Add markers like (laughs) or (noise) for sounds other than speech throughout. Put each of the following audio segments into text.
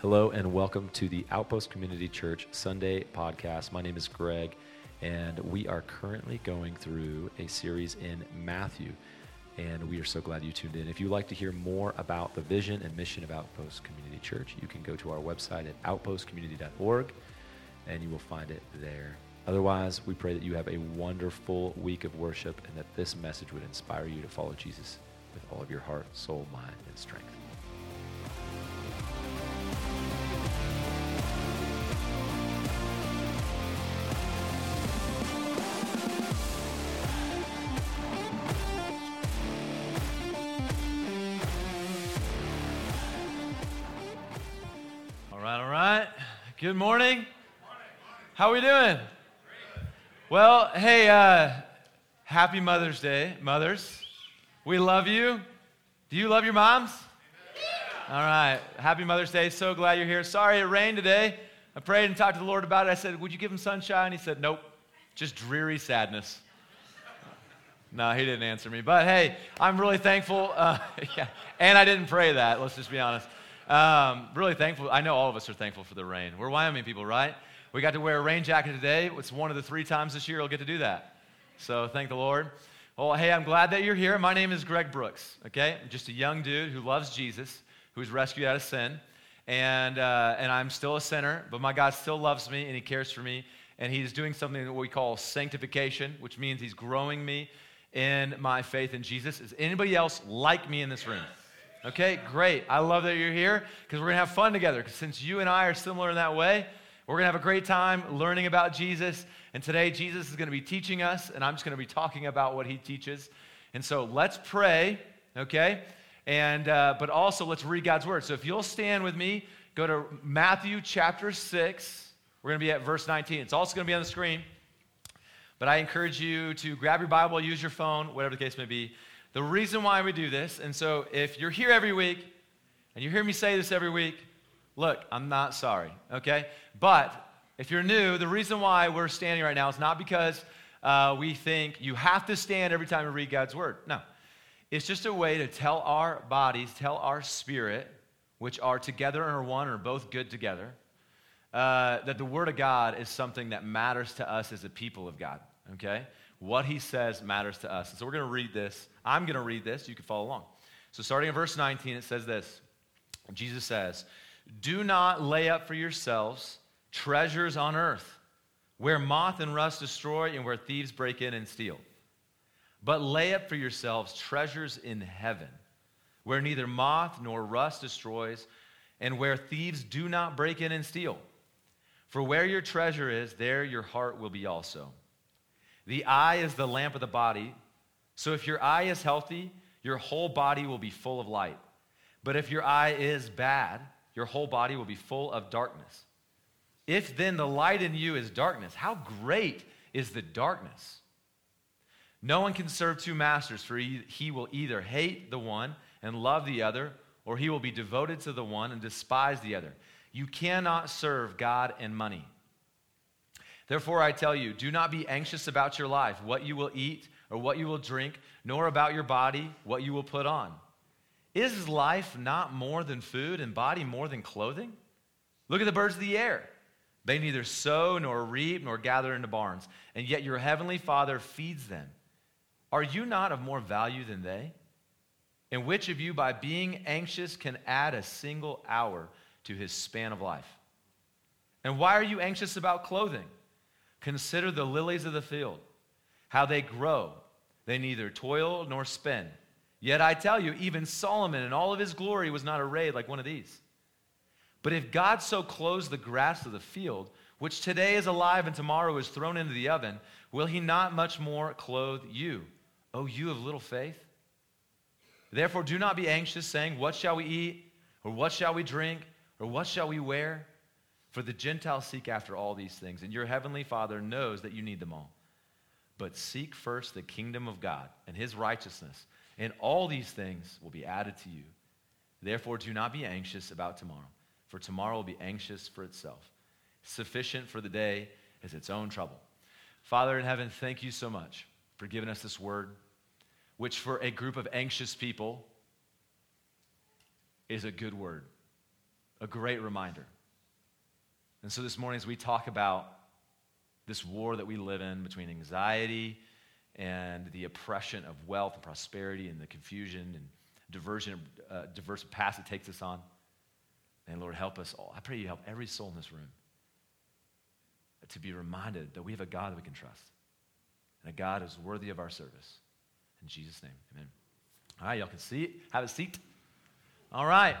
Hello and welcome to the Outpost Community Church Sunday podcast. My name is Greg, and we are currently going through a series in Matthew, and we are so glad you tuned in. If you'd like to hear more about the vision and mission of Outpost Community Church, you can go to our website at outpostcommunity.org, and you will find it there. Otherwise, we pray that you have a wonderful week of worship and that this message would inspire you to follow Jesus with all of your heart, soul, mind, and strength. Morning. How are we doing? Well, hey, uh, happy Mother's Day, mothers. We love you. Do you love your moms? All right. Happy Mother's Day. So glad you're here. Sorry it rained today. I prayed and talked to the Lord about it. I said, Would you give him sunshine? He said, Nope, just dreary sadness. No, he didn't answer me. But hey, I'm really thankful. Uh, (laughs) yeah. And I didn't pray that, let's just be honest. Um, really thankful. I know all of us are thankful for the rain. We're Wyoming people, right? We got to wear a rain jacket today. It's one of the three times this year we'll get to do that. So thank the Lord. Well, hey, I'm glad that you're here. My name is Greg Brooks, okay? I'm just a young dude who loves Jesus, who's rescued out of sin. And, uh, and I'm still a sinner, but my God still loves me and He cares for me. And He's doing something that we call sanctification, which means He's growing me in my faith in Jesus. Is anybody else like me in this room? Okay, great. I love that you're here because we're going to have fun together. Because since you and I are similar in that way, we're going to have a great time learning about Jesus. And today, Jesus is going to be teaching us, and I'm just going to be talking about what he teaches. And so let's pray, okay? And, uh, but also, let's read God's word. So if you'll stand with me, go to Matthew chapter 6. We're going to be at verse 19. It's also going to be on the screen. But I encourage you to grab your Bible, use your phone, whatever the case may be. The reason why we do this, and so if you're here every week and you hear me say this every week, look, I'm not sorry, okay? But if you're new, the reason why we're standing right now is not because uh, we think you have to stand every time you read God's word. No. It's just a way to tell our bodies, tell our spirit, which are together and are one or both good together, uh, that the word of God is something that matters to us as a people of God, okay? What he says matters to us. And so we're going to read this. I'm going to read this. You can follow along. So starting in verse 19, it says this Jesus says, Do not lay up for yourselves treasures on earth, where moth and rust destroy and where thieves break in and steal. But lay up for yourselves treasures in heaven, where neither moth nor rust destroys, and where thieves do not break in and steal. For where your treasure is, there your heart will be also. The eye is the lamp of the body. So if your eye is healthy, your whole body will be full of light. But if your eye is bad, your whole body will be full of darkness. If then the light in you is darkness, how great is the darkness? No one can serve two masters, for he will either hate the one and love the other, or he will be devoted to the one and despise the other. You cannot serve God and money. Therefore, I tell you, do not be anxious about your life, what you will eat or what you will drink, nor about your body, what you will put on. Is life not more than food and body more than clothing? Look at the birds of the air. They neither sow nor reap nor gather into barns, and yet your heavenly Father feeds them. Are you not of more value than they? And which of you, by being anxious, can add a single hour to his span of life? And why are you anxious about clothing? Consider the lilies of the field, how they grow. They neither toil nor spin. Yet I tell you, even Solomon in all of his glory was not arrayed like one of these. But if God so clothes the grass of the field, which today is alive and tomorrow is thrown into the oven, will he not much more clothe you, O you of little faith? Therefore, do not be anxious, saying, What shall we eat? Or what shall we drink? Or what shall we wear? For the Gentiles seek after all these things, and your heavenly Father knows that you need them all. But seek first the kingdom of God and his righteousness, and all these things will be added to you. Therefore, do not be anxious about tomorrow, for tomorrow will be anxious for itself. Sufficient for the day is its own trouble. Father in heaven, thank you so much for giving us this word, which for a group of anxious people is a good word. a great reminder. And so this morning, as we talk about this war that we live in between anxiety and the oppression of wealth and prosperity and the confusion and diversion, uh, diverse paths it takes us on, and Lord, help us all. I pray you help every soul in this room to be reminded that we have a God that we can trust and a God who's worthy of our service. In Jesus' name, amen. All right, y'all can see, have a seat. All right.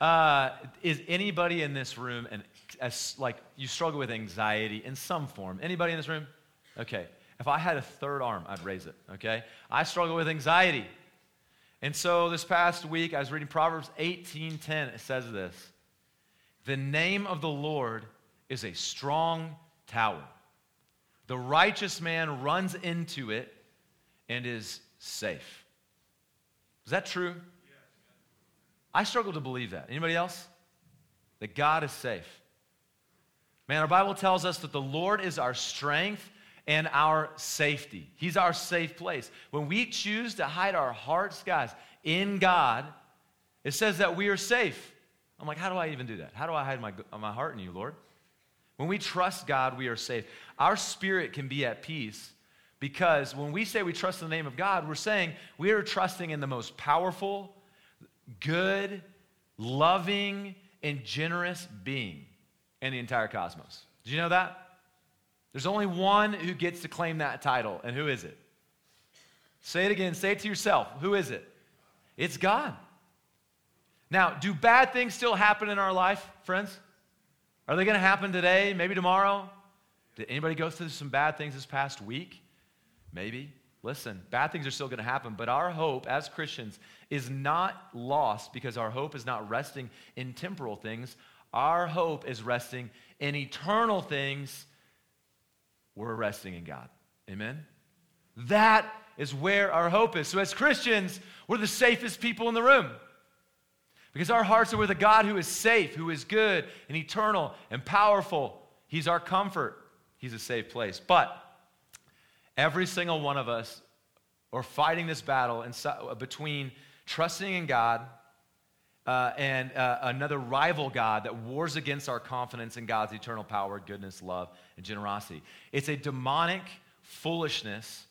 Uh, is anybody in this room and as like you struggle with anxiety in some form? Anybody in this room? Okay. If I had a third arm, I'd raise it. Okay. I struggle with anxiety, and so this past week I was reading Proverbs 18:10. It says this: "The name of the Lord is a strong tower. The righteous man runs into it and is safe." Is that true? I struggle to believe that. Anybody else? That God is safe. Man, our Bible tells us that the Lord is our strength and our safety. He's our safe place. When we choose to hide our hearts, guys, in God, it says that we are safe. I'm like, how do I even do that? How do I hide my, my heart in you, Lord? When we trust God, we are safe. Our spirit can be at peace because when we say we trust in the name of God, we're saying we are trusting in the most powerful, good, loving, and generous being in the entire cosmos. Did you know that? There's only one who gets to claim that title, and who is it? Say it again, say it to yourself. Who is it? It's God. Now, do bad things still happen in our life, friends? Are they going to happen today, maybe tomorrow? Did anybody go through some bad things this past week? Maybe. Listen, bad things are still going to happen, but our hope as Christians is not lost because our hope is not resting in temporal things. Our hope is resting in eternal things. We're resting in God. Amen? That is where our hope is. So, as Christians, we're the safest people in the room because our hearts are with a God who is safe, who is good and eternal and powerful. He's our comfort, He's a safe place. But Every single one of us are fighting this battle uh, between trusting in God uh, and uh, another rival God that wars against our confidence in God's eternal power, goodness, love, and generosity. It's a demonic foolishness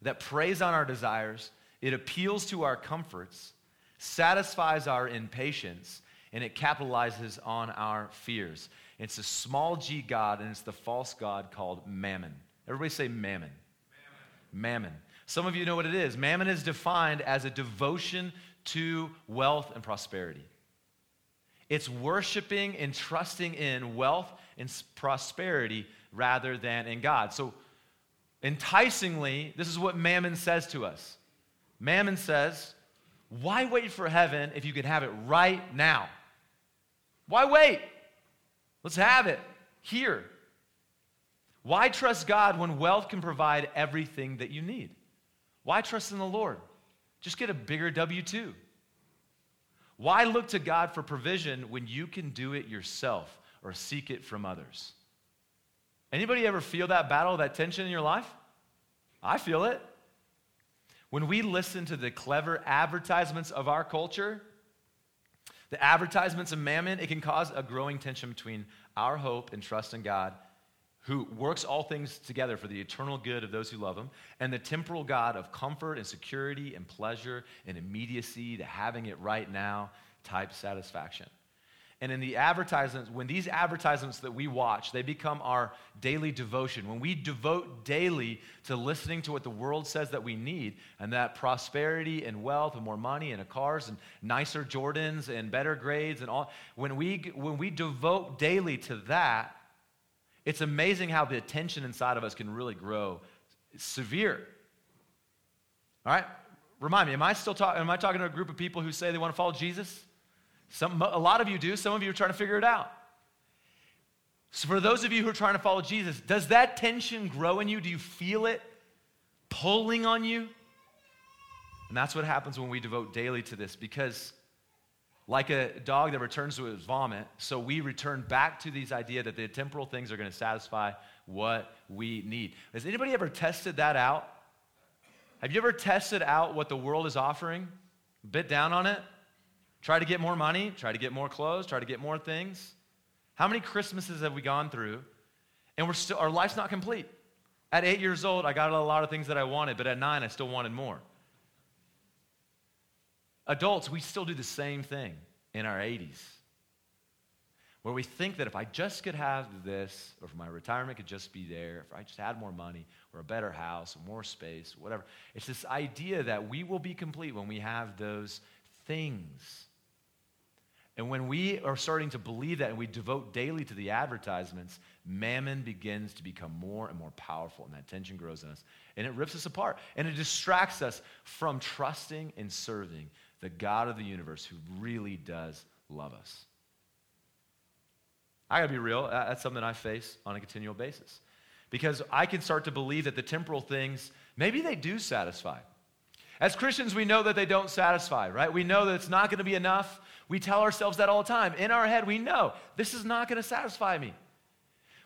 that preys on our desires, it appeals to our comforts, satisfies our impatience, and it capitalizes on our fears. It's a small g God, and it's the false God called mammon. Everybody say mammon mammon. Some of you know what it is. Mammon is defined as a devotion to wealth and prosperity. It's worshiping and trusting in wealth and prosperity rather than in God. So, enticingly, this is what mammon says to us. Mammon says, Why wait for heaven if you can have it right now? Why wait? Let's have it here. Why trust God when wealth can provide everything that you need? Why trust in the Lord? Just get a bigger W 2. Why look to God for provision when you can do it yourself or seek it from others? Anybody ever feel that battle, that tension in your life? I feel it. When we listen to the clever advertisements of our culture, the advertisements of mammon, it can cause a growing tension between our hope and trust in God who works all things together for the eternal good of those who love him, and the temporal God of comfort and security and pleasure and immediacy, the having it right now type satisfaction. And in the advertisements, when these advertisements that we watch, they become our daily devotion. When we devote daily to listening to what the world says that we need, and that prosperity and wealth and more money and cars and nicer Jordans and better grades and all, when we, when we devote daily to that, it's amazing how the tension inside of us can really grow severe. All right? Remind me, am I still talking? Am I talking to a group of people who say they want to follow Jesus? Some, a lot of you do. Some of you are trying to figure it out. So, for those of you who are trying to follow Jesus, does that tension grow in you? Do you feel it pulling on you? And that's what happens when we devote daily to this because like a dog that returns to its vomit, so we return back to these idea that the temporal things are going to satisfy what we need. Has anybody ever tested that out? Have you ever tested out what the world is offering? Bit down on it? Try to get more money, try to get more clothes, try to get more things. How many Christmases have we gone through and we're still our life's not complete? At 8 years old, I got a lot of things that I wanted, but at 9 I still wanted more. Adults, we still do the same thing in our 80s. Where we think that if I just could have this, or if my retirement could just be there, if I just had more money, or a better house, or more space, whatever. It's this idea that we will be complete when we have those things. And when we are starting to believe that and we devote daily to the advertisements, mammon begins to become more and more powerful, and that tension grows in us. And it rips us apart. And it distracts us from trusting and serving the God of the universe who really does love us. I gotta be real, that's something I face on a continual basis. Because I can start to believe that the temporal things, maybe they do satisfy. As Christians, we know that they don't satisfy, right? We know that it's not gonna be enough. We tell ourselves that all the time. In our head, we know this is not gonna satisfy me.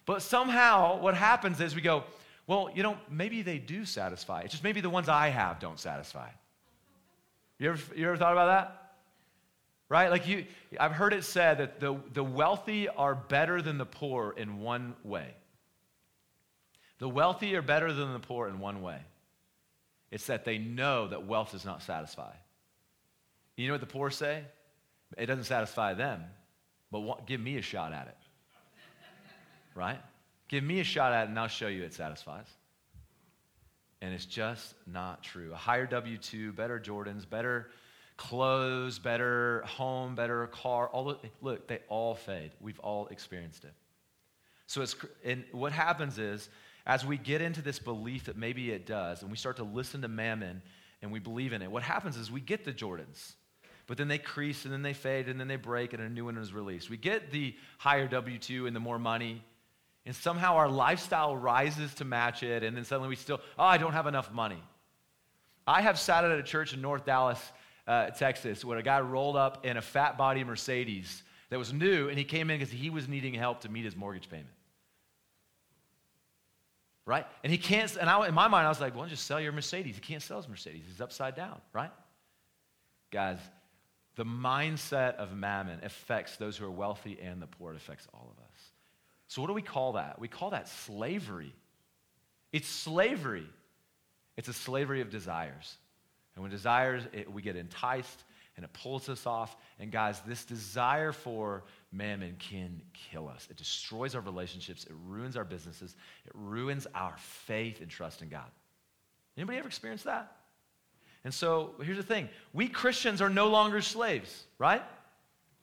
But somehow, what happens is we go, well, you know, maybe they do satisfy. It's just maybe the ones I have don't satisfy. You ever, you ever thought about that? Right? Like you, I've heard it said that the, the wealthy are better than the poor in one way. The wealthy are better than the poor in one way. It's that they know that wealth does not satisfy. You know what the poor say? It doesn't satisfy them, but what, give me a shot at it. Right? Give me a shot at it and I'll show you it satisfies. And it's just not true. A higher W 2, better Jordans, better clothes, better home, better car. All look, they all fade. We've all experienced it. So it's and what happens is as we get into this belief that maybe it does, and we start to listen to Mammon and we believe in it, what happens is we get the Jordans, but then they crease and then they fade and then they break and a new one is released. We get the higher W 2 and the more money, and somehow our lifestyle rises to match it, and then suddenly we still, oh, I don't have enough money. I have sat at a church in North Dallas uh, Texas, where a guy rolled up in a fat body Mercedes that was new, and he came in because he was needing help to meet his mortgage payment. Right? And he can't, and I, in my mind, I was like, well, just sell your Mercedes. He can't sell his Mercedes. He's upside down, right? Guys, the mindset of mammon affects those who are wealthy and the poor. It affects all of us. So, what do we call that? We call that slavery. It's slavery. It's a slavery of desires. And when desires, it, we get enticed and it pulls us off. And guys, this desire for mammon can kill us. It destroys our relationships, it ruins our businesses, it ruins our faith and trust in God. Anybody ever experienced that? And so here's the thing we Christians are no longer slaves, right?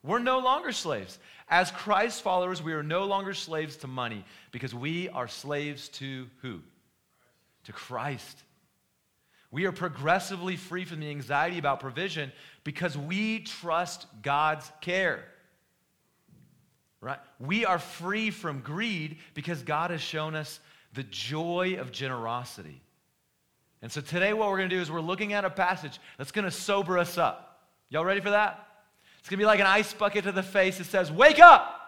We're no longer slaves. As Christ followers, we are no longer slaves to money because we are slaves to who? To Christ. We are progressively free from the anxiety about provision because we trust God's care. Right? We are free from greed because God has shown us the joy of generosity. And so today, what we're going to do is we're looking at a passage that's going to sober us up. Y'all ready for that? It's going to be like an ice bucket to the face that says, Wake up!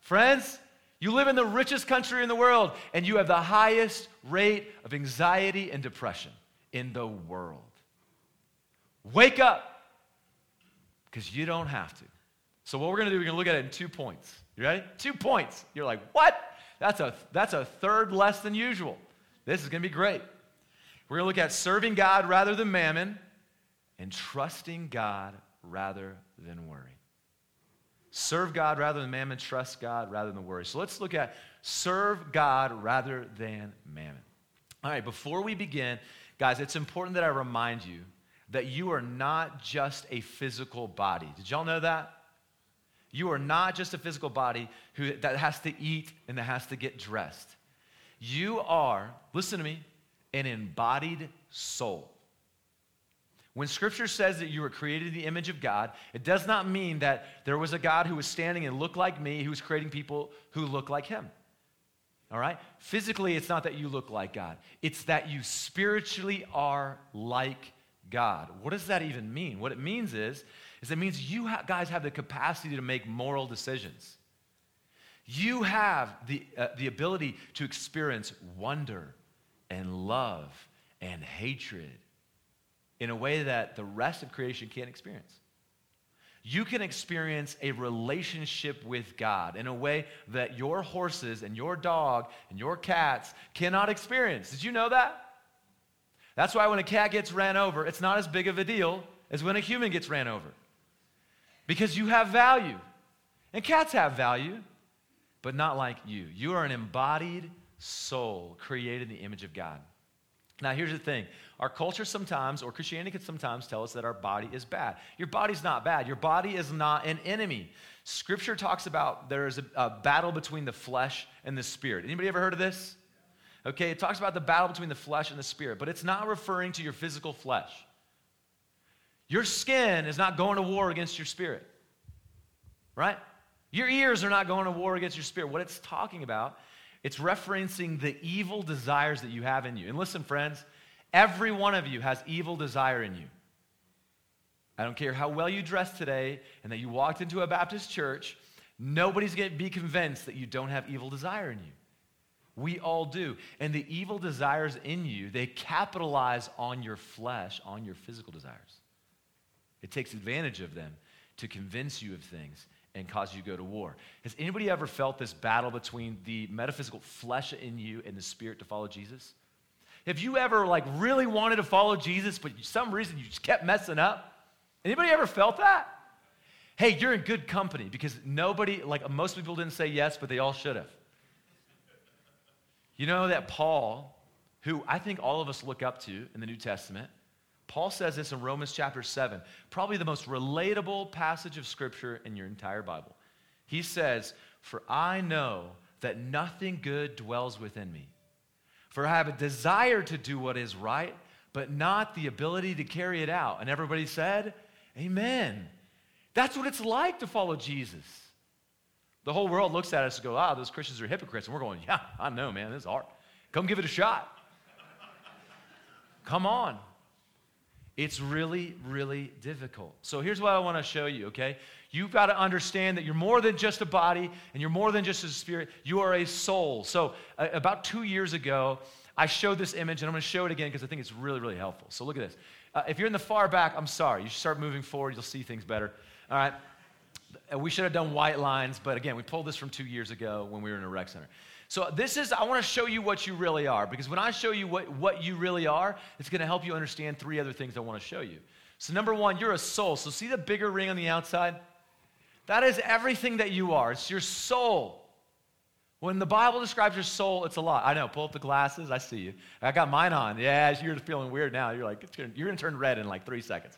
Friends, you live in the richest country in the world, and you have the highest rate of anxiety and depression in the world. Wake up because you don't have to. So, what we're going to do, we're going to look at it in two points. You ready? Two points. You're like, what? That's a, that's a third less than usual. This is going to be great. We're going to look at serving God rather than mammon and trusting God rather than worry. Serve God rather than mammon, trust God rather than worry. So let's look at serve God rather than mammon. All right, before we begin, Guys, it's important that I remind you that you are not just a physical body. Did y'all know that? You are not just a physical body who, that has to eat and that has to get dressed. You are, listen to me, an embodied soul. When scripture says that you were created in the image of God, it does not mean that there was a God who was standing and looked like me who was creating people who look like him. All right? Physically, it's not that you look like God, it's that you spiritually are like God. What does that even mean? What it means is, is it means you ha- guys have the capacity to make moral decisions. You have the, uh, the ability to experience wonder and love and hatred in a way that the rest of creation can't experience. you can experience a relationship with God in a way that your horses and your dog and your cats cannot experience. Did you know that? That's why when a cat gets ran over, it's not as big of a deal as when a human gets ran over. Because you have value. And cats have value, but not like you. You are an embodied soul created in the image of God. Now, here's the thing our culture sometimes, or Christianity can sometimes tell us that our body is bad. Your body's not bad, your body is not an enemy. Scripture talks about there is a, a battle between the flesh and the spirit. Anybody ever heard of this? Okay, it talks about the battle between the flesh and the spirit, but it's not referring to your physical flesh. Your skin is not going to war against your spirit, right? Your ears are not going to war against your spirit. What it's talking about, it's referencing the evil desires that you have in you. And listen, friends, every one of you has evil desire in you. I don't care how well you dress today and that you walked into a Baptist church, nobody's going to be convinced that you don't have evil desire in you. We all do. And the evil desires in you, they capitalize on your flesh, on your physical desires. It takes advantage of them to convince you of things and cause you to go to war. Has anybody ever felt this battle between the metaphysical flesh in you and the spirit to follow Jesus? Have you ever like really wanted to follow Jesus, but for some reason you just kept messing up? Anybody ever felt that? Hey, you're in good company because nobody, like most people didn't say yes, but they all should have. You know that Paul, who I think all of us look up to in the New Testament, Paul says this in Romans chapter 7, probably the most relatable passage of scripture in your entire Bible. He says, For I know that nothing good dwells within me. For I have a desire to do what is right, but not the ability to carry it out. And everybody said, Amen. That's what it's like to follow Jesus. The whole world looks at us and goes, ah, those Christians are hypocrites. And we're going, yeah, I know, man, this is hard. Come give it a shot. Come on. It's really, really difficult. So here's what I want to show you, okay? You've got to understand that you're more than just a body and you're more than just a spirit. You are a soul. So uh, about two years ago, I showed this image and I'm going to show it again because I think it's really, really helpful. So look at this. Uh, if you're in the far back, I'm sorry. You start moving forward. You'll see things better. All right. Uh, we should have done white lines, but again, we pulled this from two years ago when we were in a rec center. So this is, I want to show you what you really are, because when I show you what, what you really are, it's going to help you understand three other things I want to show you. So number one, you're a soul. So see the bigger ring on the outside? That is everything that you are. It's your soul. When the Bible describes your soul, it's a lot. I know. Pull up the glasses. I see you. I got mine on. Yeah, (laughs) you're feeling weird now. You're like, you're going to turn red in like three seconds.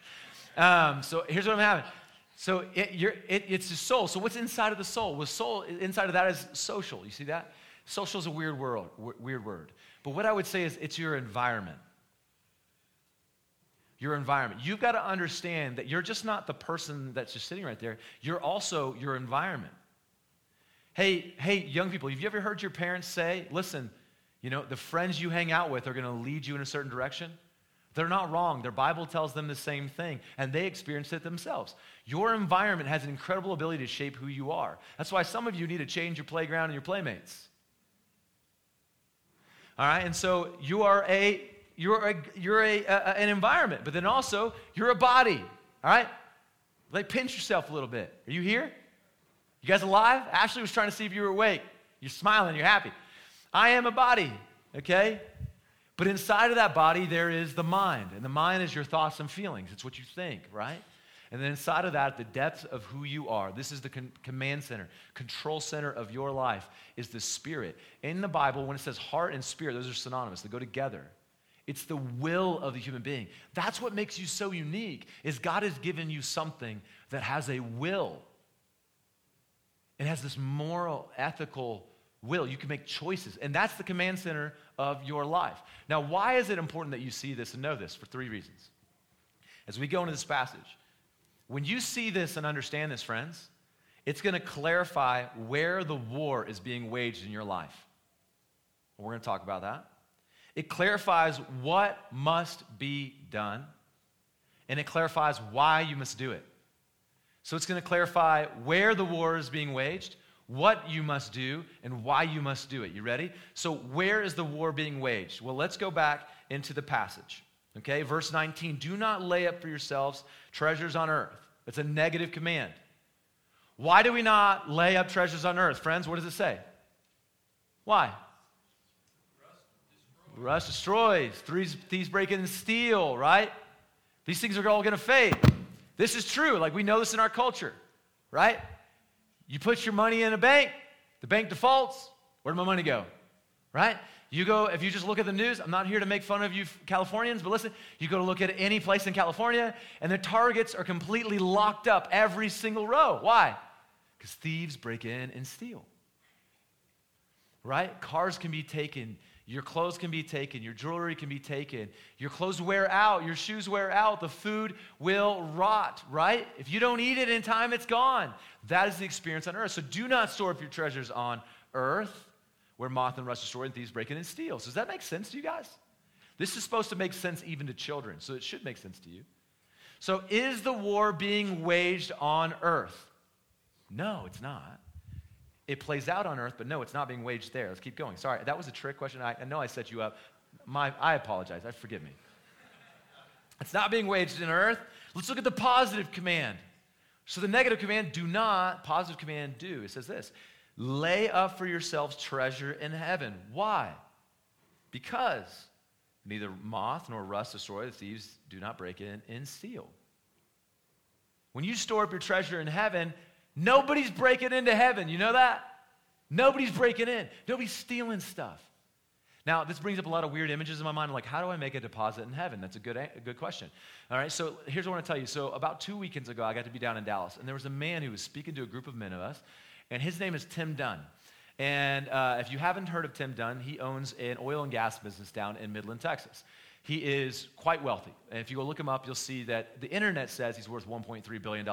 Um, so here's what I'm having. So it, it, it's the soul. So what's inside of the soul? Well, soul inside of that is social. You see that? Social is a weird word. Weird word. But what I would say is it's your environment. Your environment. You've got to understand that you're just not the person that's just sitting right there. You're also your environment. Hey, hey, young people, have you ever heard your parents say, "Listen, you know, the friends you hang out with are going to lead you in a certain direction"? They're not wrong. Their Bible tells them the same thing, and they experience it themselves. Your environment has an incredible ability to shape who you are. That's why some of you need to change your playground and your playmates. All right, and so you are a you're a, you're a, a, an environment, but then also you're a body. All right, like pinch yourself a little bit. Are you here? You guys alive? Ashley was trying to see if you were awake. You're smiling. You're happy. I am a body. Okay, but inside of that body, there is the mind. And the mind is your thoughts and feelings. It's what you think, right? And then inside of that, the depth of who you are, this is the con- command center, control center of your life, is the spirit. In the Bible, when it says heart and spirit, those are synonymous, they go together. It's the will of the human being. That's what makes you so unique, is God has given you something that has a will. It has this moral, ethical will. You can make choices. And that's the command center of your life. Now, why is it important that you see this and know this? For three reasons. As we go into this passage, when you see this and understand this, friends, it's going to clarify where the war is being waged in your life. We're going to talk about that. It clarifies what must be done, and it clarifies why you must do it. So it's going to clarify where the war is being waged, what you must do and why you must do it. You ready? So, where is the war being waged? Well, let's go back into the passage. Okay, verse 19 Do not lay up for yourselves treasures on earth. It's a negative command. Why do we not lay up treasures on earth? Friends, what does it say? Why? Rust destroys. Thieves, thieves break in and steal, right? These things are all going to fade. This is true. Like we know this in our culture, right? You put your money in a bank, the bank defaults. Where'd my money go? Right? You go, if you just look at the news, I'm not here to make fun of you Californians, but listen, you go to look at any place in California, and the targets are completely locked up every single row. Why? Because thieves break in and steal. Right? Cars can be taken, your clothes can be taken, your jewelry can be taken, your clothes wear out, your shoes wear out, the food will rot, right? If you don't eat it in time, it's gone. That is the experience on earth. So do not store up your treasures on earth where moth and rust destroy and thieves break in and steal. So does that make sense to you guys? This is supposed to make sense even to children, so it should make sense to you. So is the war being waged on earth? No, it's not. It plays out on earth, but no, it's not being waged there. Let's keep going. Sorry, that was a trick question. I, I know I set you up. My, I apologize. I forgive me. It's not being waged in earth. Let's look at the positive command. So the negative command, do not, positive command, do. It says this Lay up for yourselves treasure in heaven. Why? Because neither moth nor rust destroy, the thieves do not break in and steal. When you store up your treasure in heaven, nobody's breaking into heaven. You know that? Nobody's breaking in. Nobody's stealing stuff. Now, this brings up a lot of weird images in my mind. Like, how do I make a deposit in heaven? That's a good, a good question. All right, so here's what I want to tell you. So, about two weekends ago, I got to be down in Dallas, and there was a man who was speaking to a group of men of us, and his name is Tim Dunn. And uh, if you haven't heard of Tim Dunn, he owns an oil and gas business down in Midland, Texas. He is quite wealthy. And if you go look him up, you'll see that the internet says he's worth $1.3 billion.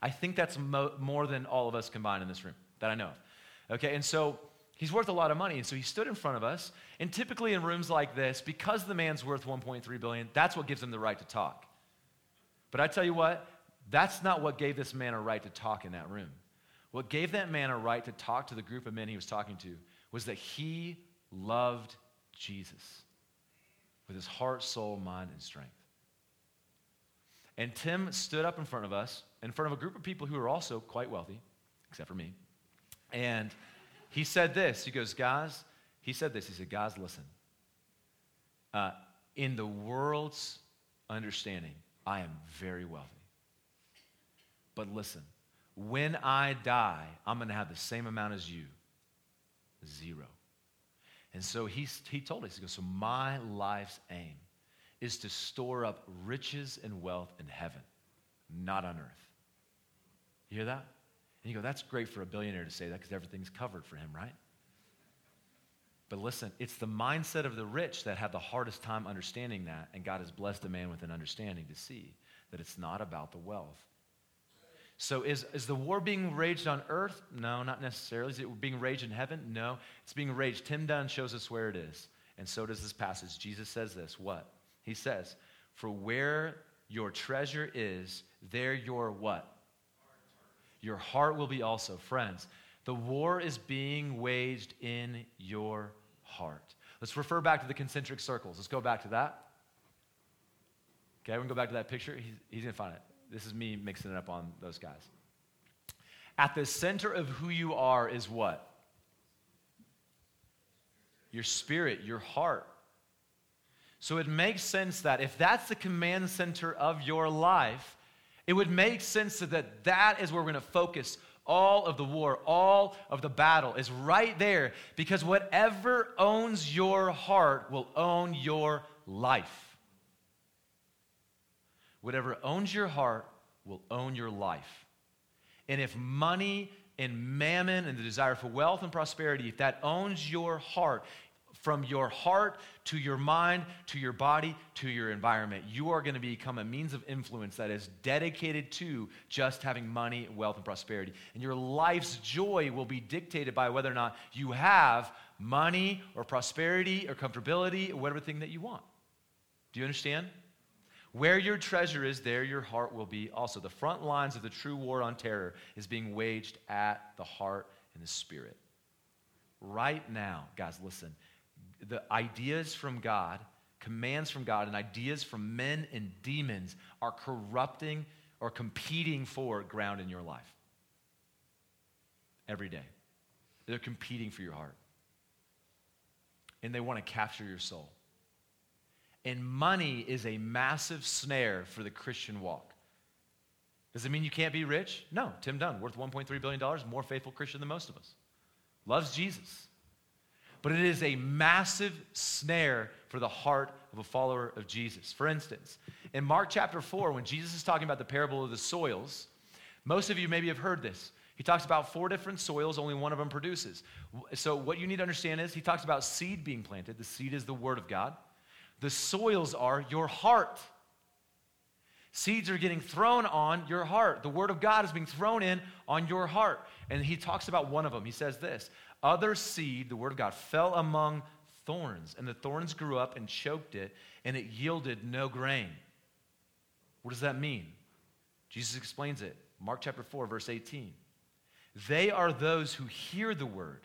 I think that's mo- more than all of us combined in this room that I know of. Okay, and so he's worth a lot of money. And so he stood in front of us. And typically in rooms like this, because the man's worth 1.3 billion, that's what gives him the right to talk. But I tell you what, that's not what gave this man a right to talk in that room. What gave that man a right to talk to the group of men he was talking to was that he loved Jesus with his heart, soul, mind, and strength. And Tim stood up in front of us, in front of a group of people who are also quite wealthy, except for me. And he said this He goes, Guys, he said this. He said, Guys, listen. Uh, in the world's understanding, I am very wealthy. But listen, when I die, I'm going to have the same amount as you zero. And so he, he told us, he goes, So my life's aim is to store up riches and wealth in heaven, not on earth. You hear that? And you go, That's great for a billionaire to say that because everything's covered for him, right? But listen, it's the mindset of the rich that have the hardest time understanding that, and God has blessed a man with an understanding to see that it's not about the wealth. So, is, is the war being raged on earth? No, not necessarily. Is it being raged in heaven? No, it's being raged. Tim Dunn shows us where it is. And so does this passage. Jesus says this what? He says, For where your treasure is, there your what? Your heart will be also. Friends, the war is being waged in your heart. Let's refer back to the concentric circles. Let's go back to that. Okay, we can go back to that picture. He's, he's going to find it. This is me mixing it up on those guys. At the center of who you are is what? Your spirit, your heart. So it makes sense that if that's the command center of your life, it would make sense that that is where we're going to focus all of the war, all of the battle is right there because whatever owns your heart will own your life. Whatever owns your heart will own your life. And if money and mammon and the desire for wealth and prosperity, if that owns your heart, from your heart to your mind to your body to your environment, you are going to become a means of influence that is dedicated to just having money, wealth, and prosperity. And your life's joy will be dictated by whether or not you have money or prosperity or comfortability or whatever thing that you want. Do you understand? Where your treasure is, there your heart will be also. The front lines of the true war on terror is being waged at the heart and the spirit. Right now, guys, listen. The ideas from God, commands from God, and ideas from men and demons are corrupting or competing for ground in your life every day. They're competing for your heart. And they want to capture your soul. And money is a massive snare for the Christian walk. Does it mean you can't be rich? No. Tim Dunn, worth $1.3 billion, more faithful Christian than most of us. Loves Jesus. But it is a massive snare for the heart of a follower of Jesus. For instance, in Mark chapter 4, when Jesus is talking about the parable of the soils, most of you maybe have heard this. He talks about four different soils, only one of them produces. So, what you need to understand is he talks about seed being planted. The seed is the word of God. The soils are your heart. Seeds are getting thrown on your heart. The word of God is being thrown in on your heart. And he talks about one of them. He says this Other seed, the word of God, fell among thorns, and the thorns grew up and choked it, and it yielded no grain. What does that mean? Jesus explains it. Mark chapter 4, verse 18. They are those who hear the word,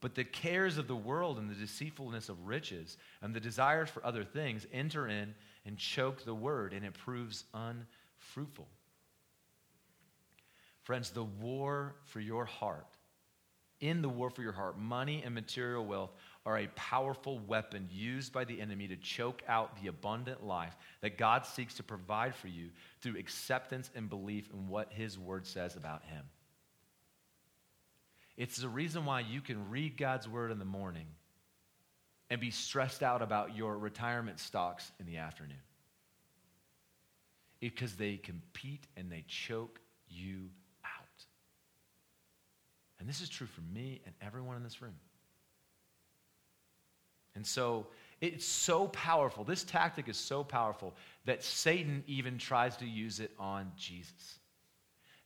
but the cares of the world and the deceitfulness of riches and the desires for other things enter in and choke the word, and it proves unfruitful. Friends, the war for your heart, in the war for your heart, money and material wealth are a powerful weapon used by the enemy to choke out the abundant life that God seeks to provide for you through acceptance and belief in what his word says about him. It's the reason why you can read God's word in the morning and be stressed out about your retirement stocks in the afternoon. Because they compete and they choke you out. And this is true for me and everyone in this room. And so it's so powerful. This tactic is so powerful that Satan even tries to use it on Jesus.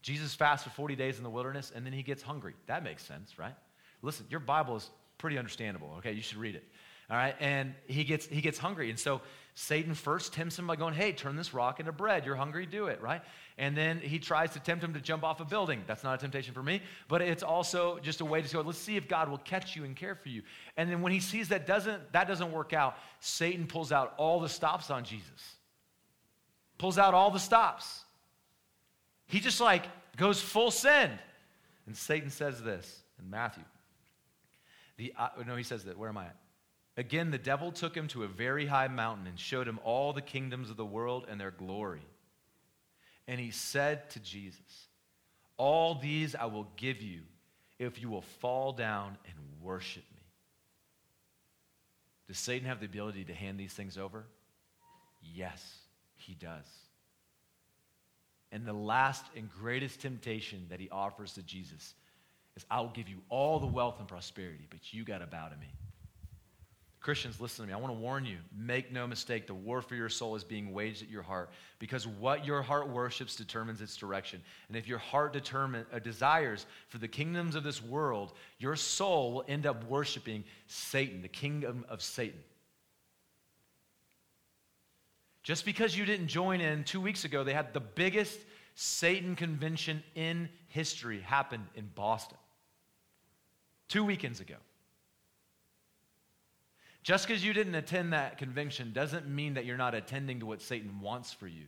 Jesus fasts for 40 days in the wilderness and then he gets hungry. That makes sense, right? Listen, your Bible is pretty understandable, okay? You should read it. All right? And he gets he gets hungry. And so Satan first tempts him by going, "Hey, turn this rock into bread. You're hungry, do it," right? And then he tries to tempt him to jump off a building. That's not a temptation for me, but it's also just a way to go, "Let's see if God will catch you and care for you." And then when he sees that doesn't that doesn't work out, Satan pulls out all the stops on Jesus. Pulls out all the stops. He just like goes full send. And Satan says this in Matthew. The, uh, no, he says that. Where am I at? Again, the devil took him to a very high mountain and showed him all the kingdoms of the world and their glory. And he said to Jesus, All these I will give you if you will fall down and worship me. Does Satan have the ability to hand these things over? Yes, he does. And the last and greatest temptation that he offers to Jesus is I will give you all the wealth and prosperity, but you got to bow to me. Christians, listen to me. I want to warn you. Make no mistake, the war for your soul is being waged at your heart because what your heart worships determines its direction. And if your heart determine, uh, desires for the kingdoms of this world, your soul will end up worshiping Satan, the kingdom of Satan. Just because you didn't join in two weeks ago, they had the biggest Satan convention in history happen in Boston. Two weekends ago. Just because you didn't attend that convention doesn't mean that you're not attending to what Satan wants for you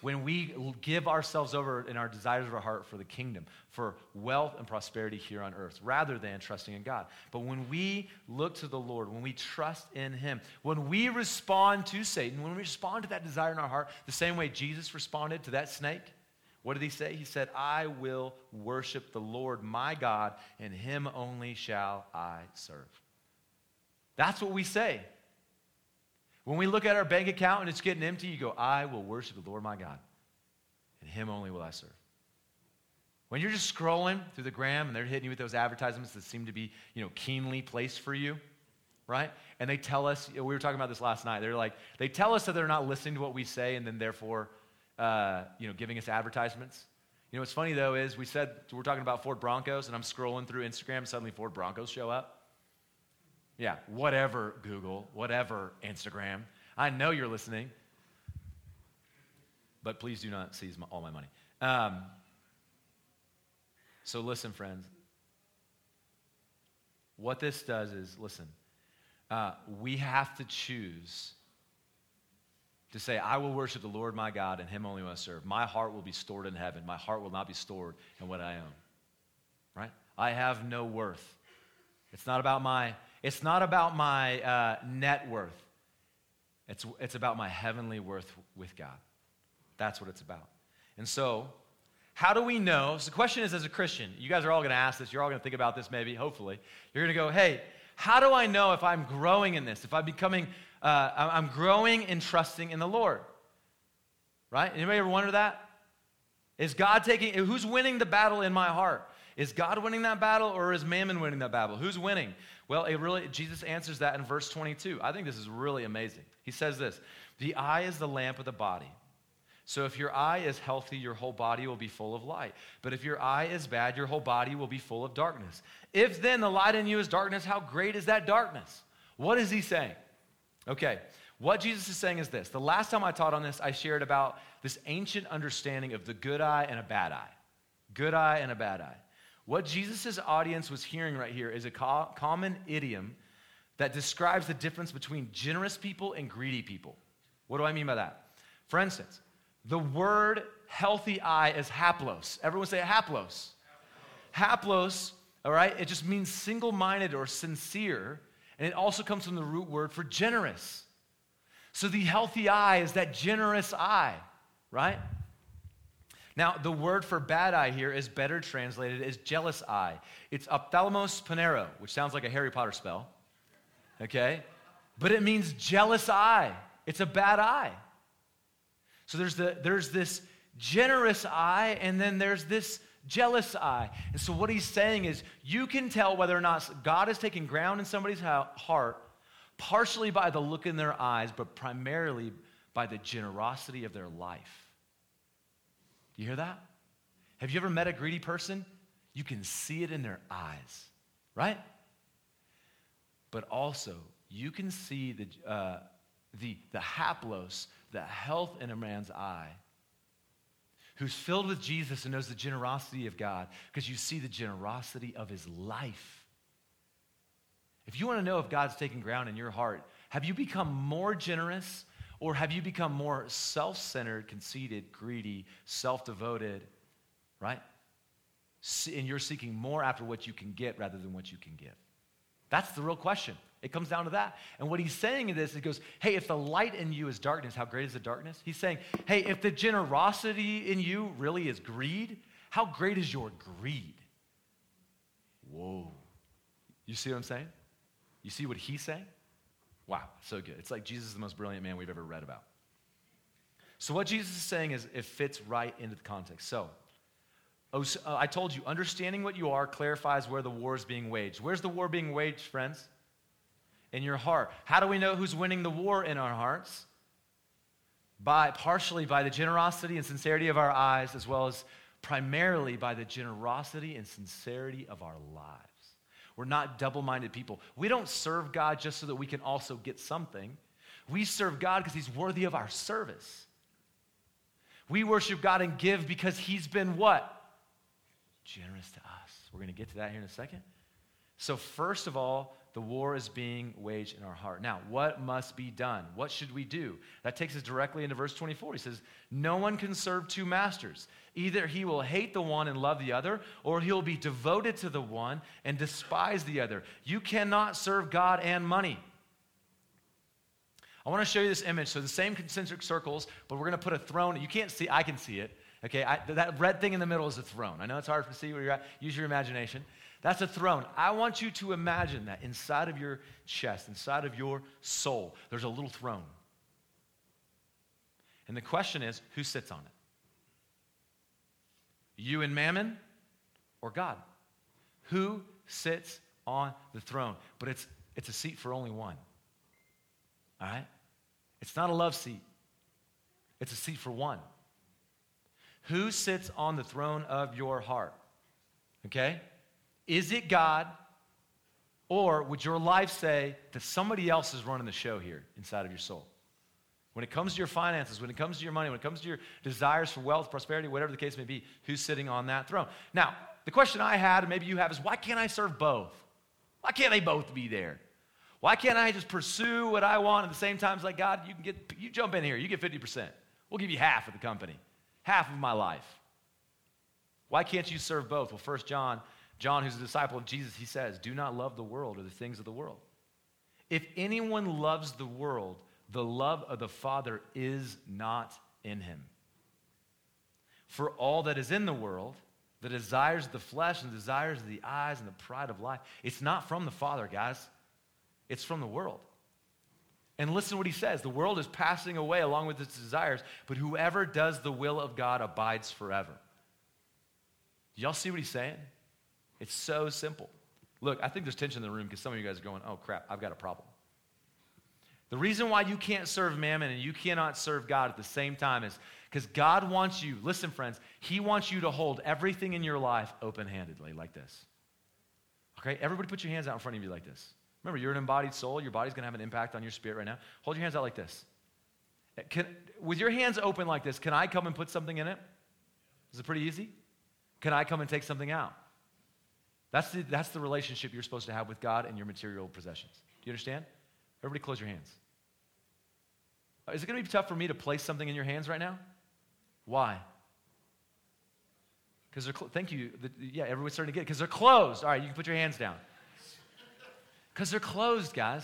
when we give ourselves over in our desires of our heart for the kingdom, for wealth and prosperity here on earth, rather than trusting in God. But when we look to the Lord, when we trust in Him, when we respond to Satan, when we respond to that desire in our heart, the same way Jesus responded to that snake, what did he say? He said, I will worship the Lord my God, and Him only shall I serve. That's what we say. When we look at our bank account and it's getting empty, you go, I will worship the Lord my God, and him only will I serve. When you're just scrolling through the gram and they're hitting you with those advertisements that seem to be, you know, keenly placed for you, right? And they tell us, we were talking about this last night. They're like, they tell us that they're not listening to what we say and then therefore, uh, you know, giving us advertisements. You know, what's funny though is we said, we're talking about Ford Broncos and I'm scrolling through Instagram, suddenly Ford Broncos show up. Yeah, whatever, Google, whatever, Instagram. I know you're listening, but please do not seize my, all my money. Um, so, listen, friends. What this does is listen, uh, we have to choose to say, I will worship the Lord my God and him only will I serve. My heart will be stored in heaven. My heart will not be stored in what I own. Right? I have no worth. It's not about my, it's not about my uh, net worth. It's, it's about my heavenly worth with God. That's what it's about. And so, how do we know? So the question is as a Christian, you guys are all going to ask this, you're all going to think about this maybe, hopefully. You're going to go, hey, how do I know if I'm growing in this, if I'm becoming uh, I'm growing in trusting in the Lord. Right? Anybody ever wonder that? Is God taking, who's winning the battle in my heart? Is God winning that battle or is mammon winning that battle? Who's winning? Well, really, Jesus answers that in verse 22. I think this is really amazing. He says this The eye is the lamp of the body. So if your eye is healthy, your whole body will be full of light. But if your eye is bad, your whole body will be full of darkness. If then the light in you is darkness, how great is that darkness? What is he saying? Okay, what Jesus is saying is this. The last time I taught on this, I shared about this ancient understanding of the good eye and a bad eye. Good eye and a bad eye. What Jesus' audience was hearing right here is a co- common idiom that describes the difference between generous people and greedy people. What do I mean by that? For instance, the word healthy eye is haplos. Everyone say haplos. Haplos, haplos all right, it just means single minded or sincere and it also comes from the root word for generous. So the healthy eye is that generous eye, right? Now, the word for bad eye here is better translated as jealous eye. It's ophthalmos panero, which sounds like a Harry Potter spell, okay? But it means jealous eye. It's a bad eye. So there's, the, there's this generous eye, and then there's this jealous eye. And so, what he's saying is, you can tell whether or not God is taking ground in somebody's heart, partially by the look in their eyes, but primarily by the generosity of their life. You hear that? Have you ever met a greedy person? You can see it in their eyes, right? But also, you can see the, uh, the, the haplos, the health in a man's eye who's filled with Jesus and knows the generosity of God because you see the generosity of his life. If you want to know if God's taking ground in your heart, have you become more generous or have you become more self centered, conceited, greedy, self devoted, right? And you're seeking more after what you can get rather than what you can give. That's the real question. It comes down to that. And what he's saying in this, he goes, hey, if the light in you is darkness, how great is the darkness? He's saying, hey, if the generosity in you really is greed, how great is your greed? Whoa. You see what I'm saying? You see what he's saying? Wow, so good. It's like Jesus is the most brilliant man we've ever read about. So, what Jesus is saying is it fits right into the context. So, oh, so uh, I told you, understanding what you are clarifies where the war is being waged. Where's the war being waged, friends? in your heart. How do we know who's winning the war in our hearts? By partially by the generosity and sincerity of our eyes, as well as primarily by the generosity and sincerity of our lives. We're not double minded people. We don't serve God just so that we can also get something. We serve God because He's worthy of our service. We worship God and give because He's been what? Generous to us. We're going to get to that here in a second. So, first of all, the war is being waged in our heart. Now, what must be done? What should we do? That takes us directly into verse 24. He says, No one can serve two masters. Either he will hate the one and love the other, or he'll be devoted to the one and despise the other. You cannot serve God and money. I want to show you this image. So, the same concentric circles, but we're going to put a throne. You can't see, I can see it. Okay, I, that red thing in the middle is a throne. I know it's hard to see where you're at. Use your imagination. That's a throne. I want you to imagine that inside of your chest, inside of your soul, there's a little throne. And the question is who sits on it? You and Mammon or God? Who sits on the throne? But it's, it's a seat for only one. All right? It's not a love seat, it's a seat for one. Who sits on the throne of your heart? Okay? Is it God? Or would your life say that somebody else is running the show here inside of your soul? When it comes to your finances, when it comes to your money, when it comes to your desires for wealth, prosperity, whatever the case may be, who's sitting on that throne? Now, the question I had, and maybe you have, is why can't I serve both? Why can't they both be there? Why can't I just pursue what I want at the same time? It's like, God, you can get, you jump in here, you get 50%. We'll give you half of the company, half of my life. Why can't you serve both? Well, first John, John, who's a disciple of Jesus, he says, Do not love the world or the things of the world. If anyone loves the world, the love of the Father is not in him. For all that is in the world, the desires of the flesh and the desires of the eyes and the pride of life, it's not from the Father, guys. It's from the world. And listen to what he says the world is passing away along with its desires, but whoever does the will of God abides forever. Y'all see what he's saying? It's so simple. Look, I think there's tension in the room because some of you guys are going, oh crap, I've got a problem. The reason why you can't serve mammon and you cannot serve God at the same time is because God wants you, listen, friends, He wants you to hold everything in your life open handedly like this. Okay, everybody put your hands out in front of you like this. Remember, you're an embodied soul. Your body's going to have an impact on your spirit right now. Hold your hands out like this. Eh, can, with your hands open like this, can I come and put something in it? Is it pretty easy? Can I come and take something out? That's the, that's the relationship you're supposed to have with God and your material possessions. Do you understand? Everybody close your hands. Uh, is it going to be tough for me to place something in your hands right now? Why? Because they're, cl- thank you. The, yeah, everyone's starting to get it. Because they're closed. All right, you can put your hands down. Because they're closed, guys.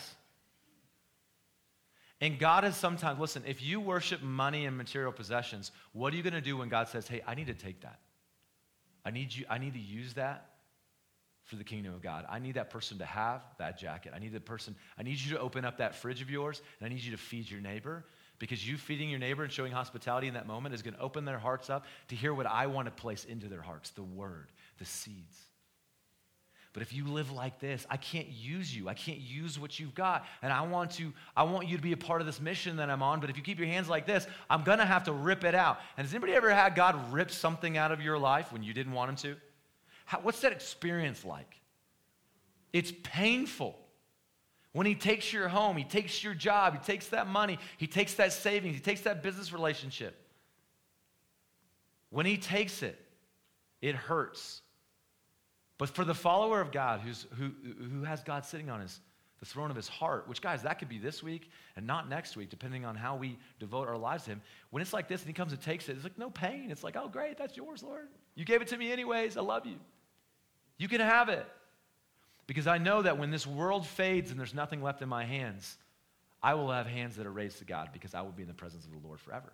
And God is sometimes, listen, if you worship money and material possessions, what are you going to do when God says, hey, I need to take that? I need, you, I need to use that for the kingdom of God. I need that person to have that jacket. I need the person, I need you to open up that fridge of yours, and I need you to feed your neighbor because you feeding your neighbor and showing hospitality in that moment is going to open their hearts up to hear what I want to place into their hearts the word, the seeds. But if you live like this, I can't use you. I can't use what you've got. And I want to I want you to be a part of this mission that I'm on, but if you keep your hands like this, I'm going to have to rip it out. And has anybody ever had God rip something out of your life when you didn't want him to? How, what's that experience like? It's painful. When he takes your home, he takes your job, he takes that money, he takes that savings, he takes that business relationship. When he takes it, it hurts. But for the follower of God who's, who, who has God sitting on his, the throne of his heart, which, guys, that could be this week and not next week, depending on how we devote our lives to him. When it's like this and he comes and takes it, it's like no pain. It's like, oh, great, that's yours, Lord. You gave it to me anyways. I love you. You can have it. Because I know that when this world fades and there's nothing left in my hands, I will have hands that are raised to God because I will be in the presence of the Lord forever.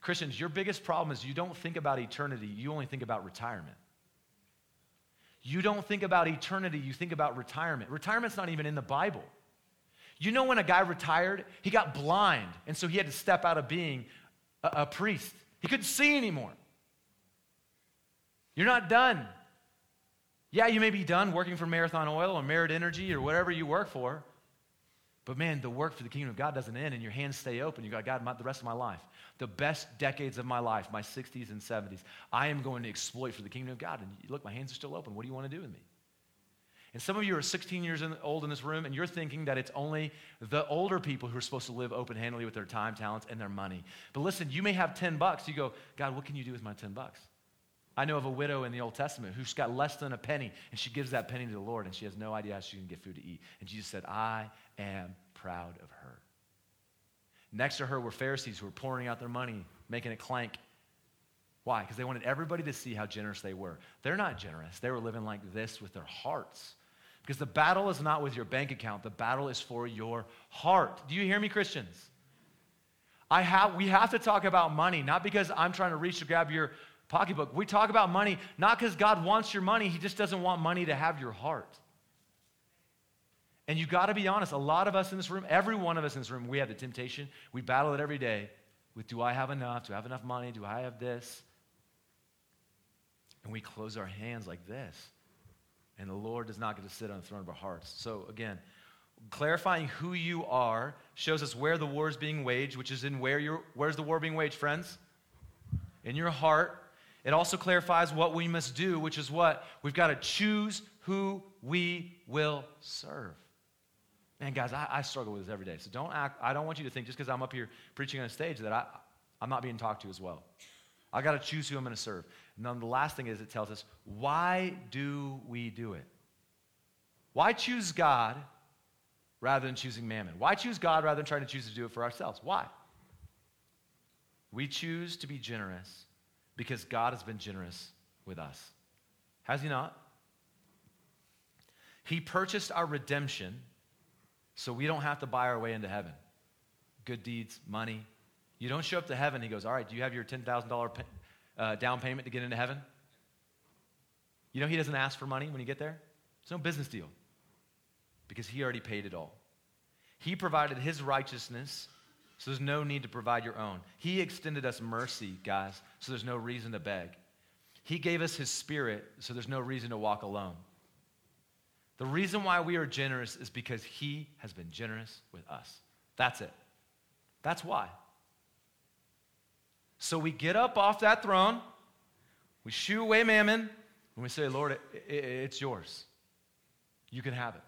Christians, your biggest problem is you don't think about eternity, you only think about retirement. You don't think about eternity, you think about retirement. Retirement's not even in the Bible. You know, when a guy retired, he got blind, and so he had to step out of being a, a priest. He couldn't see anymore. You're not done. Yeah, you may be done working for Marathon Oil or Merit Energy or whatever you work for. But man, the work for the kingdom of God doesn't end and your hands stay open. You got God my, the rest of my life. The best decades of my life, my 60s and 70s, I am going to exploit for the kingdom of God. And look, my hands are still open. What do you want to do with me? And some of you are 16 years old in this room, and you're thinking that it's only the older people who are supposed to live open handedly with their time, talents, and their money. But listen, you may have 10 bucks. You go, God, what can you do with my 10 bucks? I know of a widow in the Old Testament who's got less than a penny, and she gives that penny to the Lord, and she has no idea how she can get food to eat. And Jesus said, I am proud of her. Next to her were Pharisees who were pouring out their money, making it clank. Why? Because they wanted everybody to see how generous they were. They're not generous. They were living like this with their hearts. Because the battle is not with your bank account, the battle is for your heart. Do you hear me, Christians? I have, we have to talk about money, not because I'm trying to reach to grab your pocketbook. We talk about money not because God wants your money, He just doesn't want money to have your heart. And you got to be honest, a lot of us in this room, every one of us in this room, we have the temptation. We battle it every day with do I have enough? Do I have enough money? Do I have this? And we close our hands like this. And the Lord does not get to sit on the throne of our hearts. So, again, clarifying who you are shows us where the war is being waged, which is in where you're, where's the war being waged, friends? In your heart it also clarifies what we must do, which is what? We've got to choose who we will serve. Man, guys, I, I, struggle with this every day. So don't act, I don't want you to think just because I'm up here preaching on a stage that I, I'm not being talked to as well. I got to choose who I'm going to serve. And then the last thing is it tells us why do we do it? Why choose God rather than choosing mammon? Why choose God rather than trying to choose to do it for ourselves? Why? We choose to be generous because God has been generous with us. Has He not? He purchased our redemption so we don't have to buy our way into heaven. Good deeds, money. You don't show up to heaven, He goes, All right, do you have your $10,000 uh, down payment to get into heaven? You know, He doesn't ask for money when you get there. It's no business deal because He already paid it all. He provided His righteousness so there's no need to provide your own. He extended us mercy, guys, so there's no reason to beg. He gave us His Spirit, so there's no reason to walk alone. The reason why we are generous is because He has been generous with us. That's it. That's why. So we get up off that throne, we shoo away mammon, and we say, Lord, it, it, it's yours. You can have it.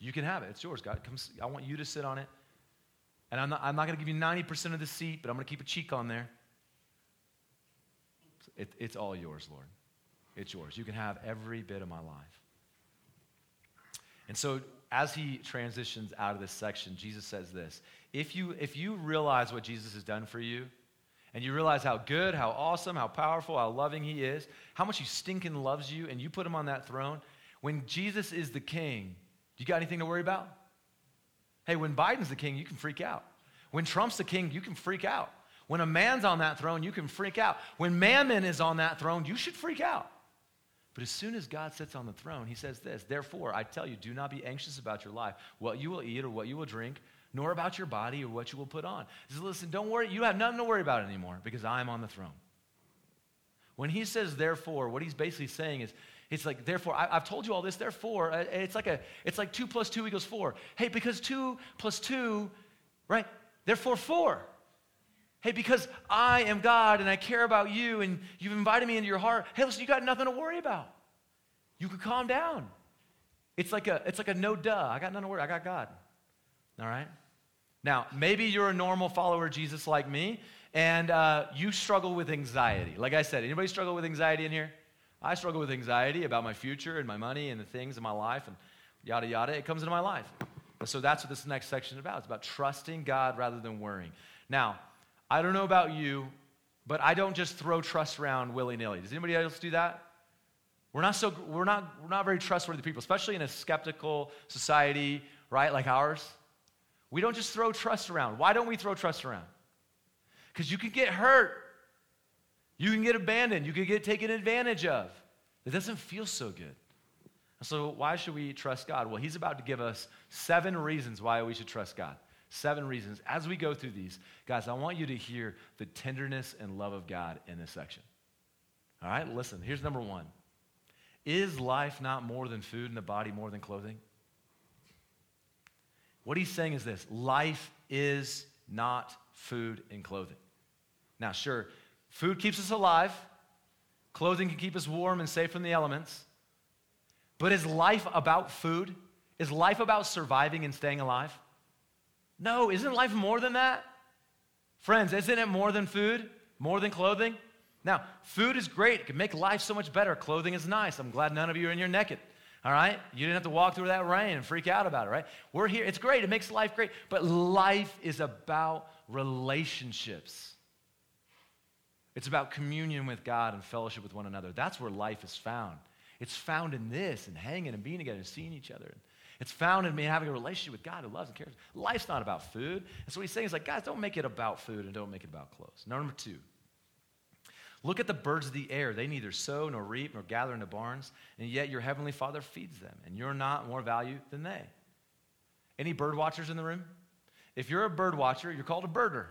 You can have it. It's yours, God. Come, I want you to sit on it. And I'm not, I'm not going to give you 90% of the seat, but I'm going to keep a cheek on there. It, it's all yours, Lord. It's yours. You can have every bit of my life. And so, as he transitions out of this section, Jesus says this if you, if you realize what Jesus has done for you, and you realize how good, how awesome, how powerful, how loving he is, how much he stinking loves you, and you put him on that throne, when Jesus is the king, you got anything to worry about? Hey, when Biden's the king, you can freak out. When Trump's the king, you can freak out. When a man's on that throne, you can freak out. When mammon is on that throne, you should freak out. But as soon as God sits on the throne, he says this Therefore, I tell you, do not be anxious about your life, what you will eat or what you will drink, nor about your body or what you will put on. He says, Listen, don't worry. You have nothing to worry about anymore because I'm on the throne. When he says therefore, what he's basically saying is, it's like, therefore, I, have told you all this, therefore, uh, it's like a, it's like two plus two equals four. Hey, because two plus two, right? Therefore, four. Hey, because I am God and I care about you and you've invited me into your heart. Hey, listen, you got nothing to worry about. You could calm down. It's like a, it's like a no duh. I got nothing to worry. I got God. All right. Now, maybe you're a normal follower of Jesus like me, and uh, you struggle with anxiety. Like I said, anybody struggle with anxiety in here? I struggle with anxiety about my future and my money and the things in my life and yada, yada. It comes into my life. So that's what this next section is about. It's about trusting God rather than worrying. Now, I don't know about you, but I don't just throw trust around willy nilly. Does anybody else do that? We're not, so, we're, not, we're not very trustworthy people, especially in a skeptical society, right, like ours. We don't just throw trust around. Why don't we throw trust around? Because you can get hurt. You can get abandoned. You can get taken advantage of. It doesn't feel so good. So, why should we trust God? Well, He's about to give us seven reasons why we should trust God. Seven reasons. As we go through these, guys, I want you to hear the tenderness and love of God in this section. All right, listen, here's number one Is life not more than food and the body more than clothing? What he's saying is this life is not food and clothing. Now, sure, Food keeps us alive, clothing can keep us warm and safe from the elements. But is life about food? Is life about surviving and staying alive? No, isn't life more than that? Friends, isn't it more than food? More than clothing? Now, food is great. It can make life so much better. Clothing is nice. I'm glad none of you are in your naked. All right? You didn't have to walk through that rain and freak out about it, right? We're here. It's great. It makes life great. But life is about relationships. It's about communion with God and fellowship with one another. That's where life is found. It's found in this and hanging and being together and seeing each other. It's found in me having a relationship with God who loves and cares. Life's not about food. And so what he's saying is like, guys, don't make it about food and don't make it about clothes. Number two, look at the birds of the air. They neither sow nor reap nor gather into barns, and yet your heavenly Father feeds them, and you're not more value than they. Any bird watchers in the room? If you're a bird watcher, you're called a birder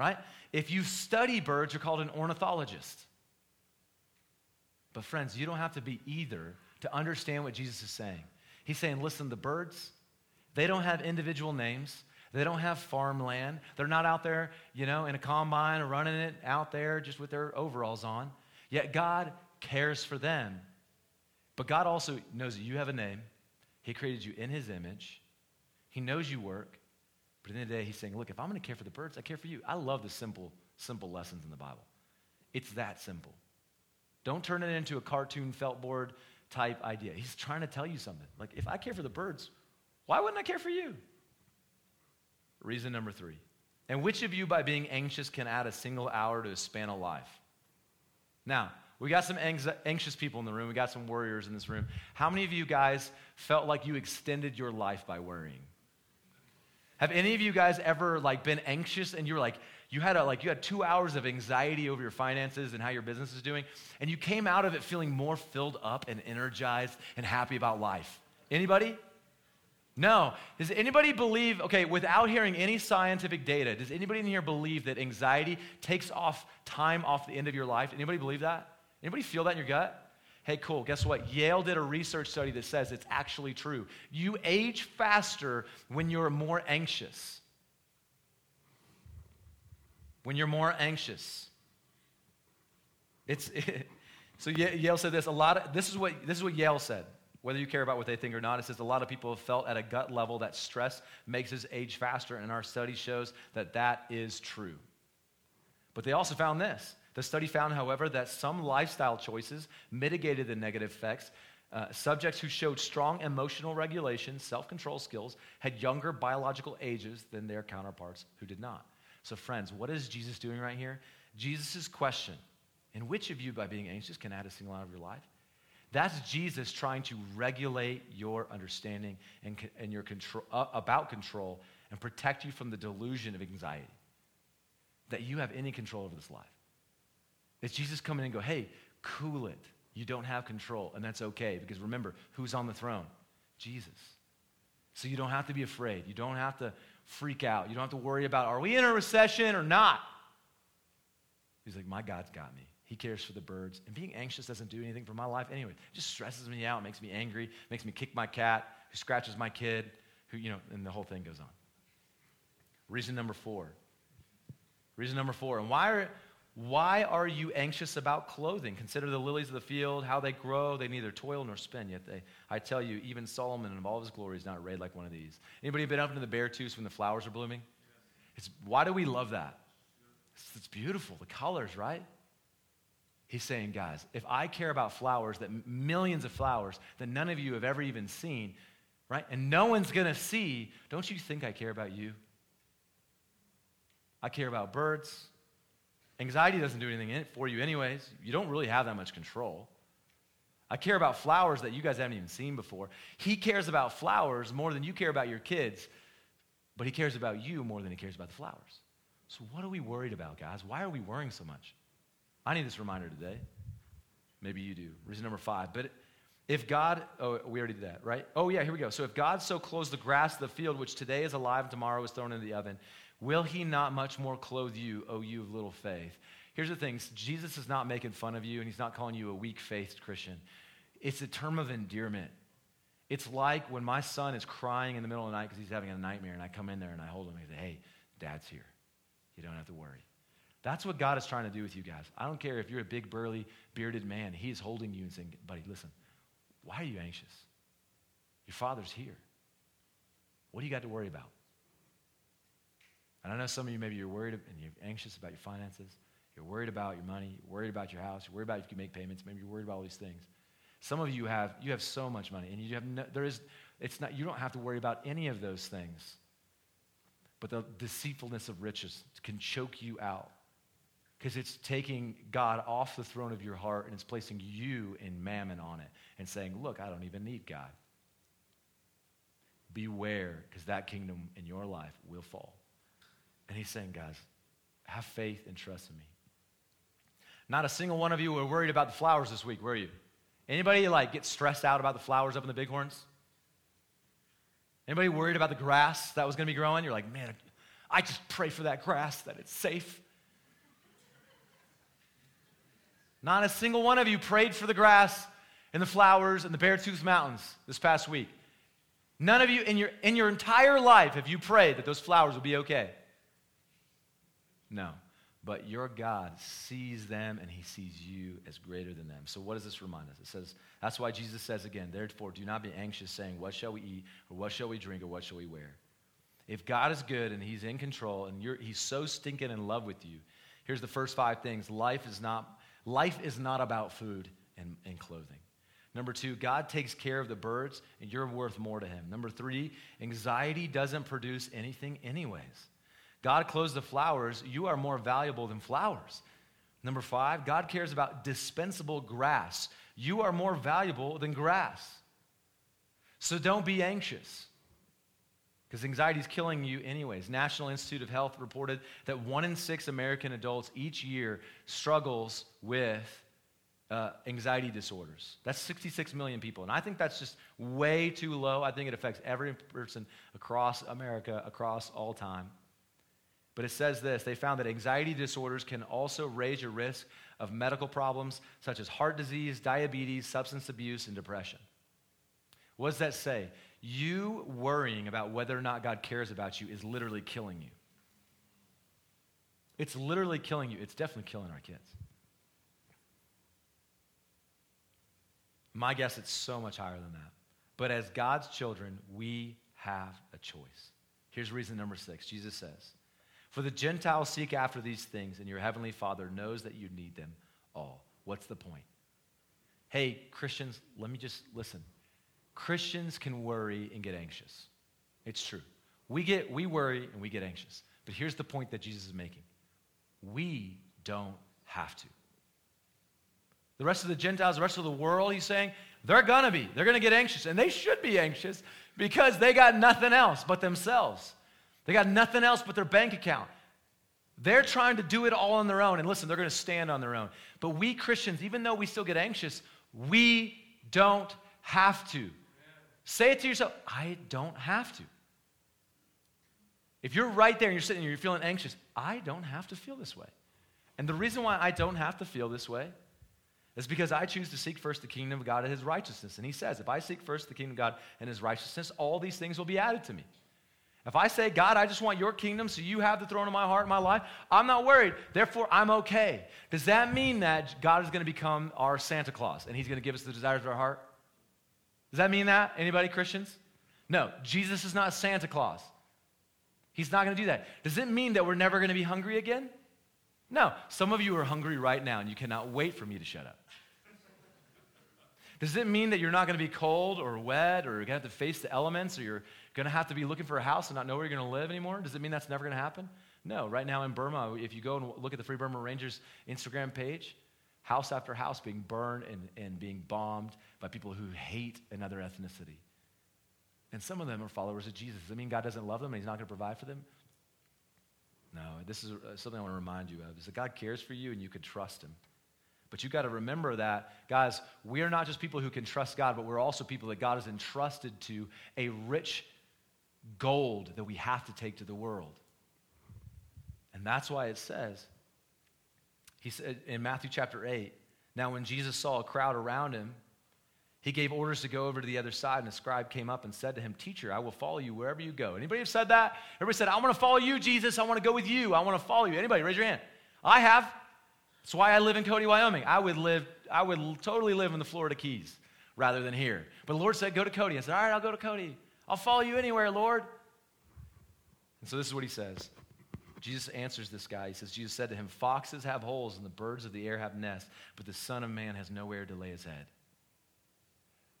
right? If you study birds, you're called an ornithologist. But, friends, you don't have to be either to understand what Jesus is saying. He's saying, listen, the birds, they don't have individual names. They don't have farmland. They're not out there, you know, in a combine or running it out there just with their overalls on. Yet God cares for them. But God also knows that you have a name. He created you in His image. He knows you work. At the end of the day, he's saying, look, if I'm going to care for the birds, I care for you. I love the simple, simple lessons in the Bible. It's that simple. Don't turn it into a cartoon felt board type idea. He's trying to tell you something. Like, if I care for the birds, why wouldn't I care for you? Reason number three. And which of you, by being anxious, can add a single hour to a span of life? Now, we got some anxious people in the room. We got some worriers in this room. How many of you guys felt like you extended your life by worrying? Have any of you guys ever like been anxious and you were like, you had a, like you had two hours of anxiety over your finances and how your business is doing, and you came out of it feeling more filled up and energized and happy about life? Anybody? No. Does anybody believe, okay, without hearing any scientific data, does anybody in here believe that anxiety takes off time off the end of your life? Anybody believe that? Anybody feel that in your gut? Hey, cool. Guess what? Yale did a research study that says it's actually true. You age faster when you're more anxious. When you're more anxious. It's it, (laughs) so Yale said this a lot of this is what this is what Yale said. Whether you care about what they think or not, it says a lot of people have felt at a gut level that stress makes us age faster, and our study shows that that is true. But they also found this the study found, however, that some lifestyle choices mitigated the negative effects. Uh, subjects who showed strong emotional regulation, self control skills, had younger biological ages than their counterparts who did not. So, friends, what is Jesus doing right here? Jesus' question, in which of you, by being anxious, can add a single hour of your life? That's Jesus trying to regulate your understanding and, and your control, uh, about control and protect you from the delusion of anxiety that you have any control over this life. It's Jesus coming in and go, hey, cool it. You don't have control, and that's okay because remember, who's on the throne? Jesus. So you don't have to be afraid. You don't have to freak out. You don't have to worry about are we in a recession or not? He's like, my God's got me. He cares for the birds. And being anxious doesn't do anything for my life anyway. It just stresses me out, makes me angry, makes me kick my cat, who scratches my kid, who, you know, and the whole thing goes on. Reason number four. Reason number four. And why are, why are you anxious about clothing? Consider the lilies of the field, how they grow. They neither toil nor spin, yet they, I tell you, even Solomon in all his glory is not arrayed like one of these. Anybody have been up into the Beartooth when the flowers are blooming? It's, why do we love that? It's, it's beautiful, the colors, right? He's saying, guys, if I care about flowers, that millions of flowers that none of you have ever even seen, right? And no one's to see, don't you think I care about you? I care about birds. Anxiety doesn't do anything for you, anyways. You don't really have that much control. I care about flowers that you guys haven't even seen before. He cares about flowers more than you care about your kids, but he cares about you more than he cares about the flowers. So, what are we worried about, guys? Why are we worrying so much? I need this reminder today. Maybe you do. Reason number five. But if God, oh, we already did that, right? Oh, yeah, here we go. So, if God so clothes the grass of the field, which today is alive and tomorrow is thrown into the oven, Will he not much more clothe you, O you of little faith? Here's the thing Jesus is not making fun of you, and he's not calling you a weak faced Christian. It's a term of endearment. It's like when my son is crying in the middle of the night because he's having a nightmare, and I come in there and I hold him and I say, Hey, dad's here. You don't have to worry. That's what God is trying to do with you guys. I don't care if you're a big, burly, bearded man. He's holding you and saying, Buddy, listen, why are you anxious? Your father's here. What do you got to worry about? And I know some of you, maybe you're worried and you're anxious about your finances. You're worried about your money. You're worried about your house. You're worried about if you can make payments. Maybe you're worried about all these things. Some of you have, you have so much money and you have no, there is, it's not, you don't have to worry about any of those things. But the deceitfulness of riches can choke you out because it's taking God off the throne of your heart and it's placing you in mammon on it and saying, look, I don't even need God. Beware because that kingdom in your life will fall. And he's saying, guys, have faith and trust in me. Not a single one of you were worried about the flowers this week, were you? Anybody like get stressed out about the flowers up in the bighorns? Anybody worried about the grass that was going to be growing? You're like, man, I just pray for that grass that it's safe. Not a single one of you prayed for the grass and the flowers and the Beartooth Mountains this past week. None of you in your, in your entire life have you prayed that those flowers will be okay. No. But your God sees them and he sees you as greater than them. So, what does this remind us? It says, that's why Jesus says again, therefore, do not be anxious, saying, What shall we eat, or what shall we drink, or what shall we wear? If God is good and he's in control and he's so stinking in love with you, here's the first five things life is not, life is not about food and, and clothing. Number two, God takes care of the birds and you're worth more to him. Number three, anxiety doesn't produce anything, anyways. God clothes the flowers, you are more valuable than flowers. Number five, God cares about dispensable grass. You are more valuable than grass. So don't be anxious because anxiety is killing you anyways. National Institute of Health reported that one in six American adults each year struggles with uh, anxiety disorders. That's 66 million people. And I think that's just way too low. I think it affects every person across America, across all time. But it says this they found that anxiety disorders can also raise your risk of medical problems such as heart disease, diabetes, substance abuse, and depression. What does that say? You worrying about whether or not God cares about you is literally killing you. It's literally killing you. It's definitely killing our kids. My guess it's so much higher than that. But as God's children, we have a choice. Here's reason number six Jesus says, For the Gentiles seek after these things, and your heavenly Father knows that you need them all. What's the point? Hey, Christians, let me just listen. Christians can worry and get anxious. It's true. We, get, we worry and we get anxious. But here's the point that Jesus is making we don't have to. The rest of the Gentiles, the rest of the world, he's saying, they're gonna be. They're gonna get anxious. And they should be anxious because they got nothing else but themselves. They got nothing else but their bank account. They're trying to do it all on their own. And listen, they're gonna stand on their own. But we Christians, even though we still get anxious, we don't have to. Say it to yourself I don't have to. If you're right there and you're sitting here and you're feeling anxious, I don't have to feel this way. And the reason why I don't have to feel this way is because I choose to seek first the kingdom of God and his righteousness. And he says, if I seek first the kingdom of God and his righteousness, all these things will be added to me. If I say, God, I just want your kingdom so you have the throne of my heart and my life, I'm not worried. Therefore, I'm okay. Does that mean that God is going to become our Santa Claus and he's going to give us the desires of our heart? Does that mean that? Anybody, Christians? No, Jesus is not Santa Claus. He's not going to do that. Does it mean that we're never going to be hungry again? No. Some of you are hungry right now and you cannot wait for me to shut up. Does it mean that you're not going to be cold or wet or you're going to have to face the elements or you're going to have to be looking for a house and not know where you're going to live anymore? Does it mean that's never going to happen? No. Right now in Burma, if you go and look at the Free Burma Rangers Instagram page, house after house being burned and, and being bombed by people who hate another ethnicity. And some of them are followers of Jesus. Does mean God doesn't love them and He's not going to provide for them? No, this is uh, something I want to remind you of is that God cares for you and you can trust Him. But you've got to remember that, guys, we are not just people who can trust God, but we're also people that God has entrusted to a rich gold that we have to take to the world. And that's why it says, he said in Matthew chapter 8, now when Jesus saw a crowd around him, he gave orders to go over to the other side, and a scribe came up and said to him, Teacher, I will follow you wherever you go. Anybody have said that? Everybody said, I want to follow you, Jesus. I want to go with you. I want to follow you. Anybody, raise your hand. I have. That's why I live in Cody, Wyoming. I would live, I would totally live in the Florida Keys rather than here. But the Lord said, Go to Cody. I said, All right, I'll go to Cody. I'll follow you anywhere, Lord. And so this is what he says. Jesus answers this guy. He says, Jesus said to him, Foxes have holes and the birds of the air have nests, but the Son of Man has nowhere to lay his head.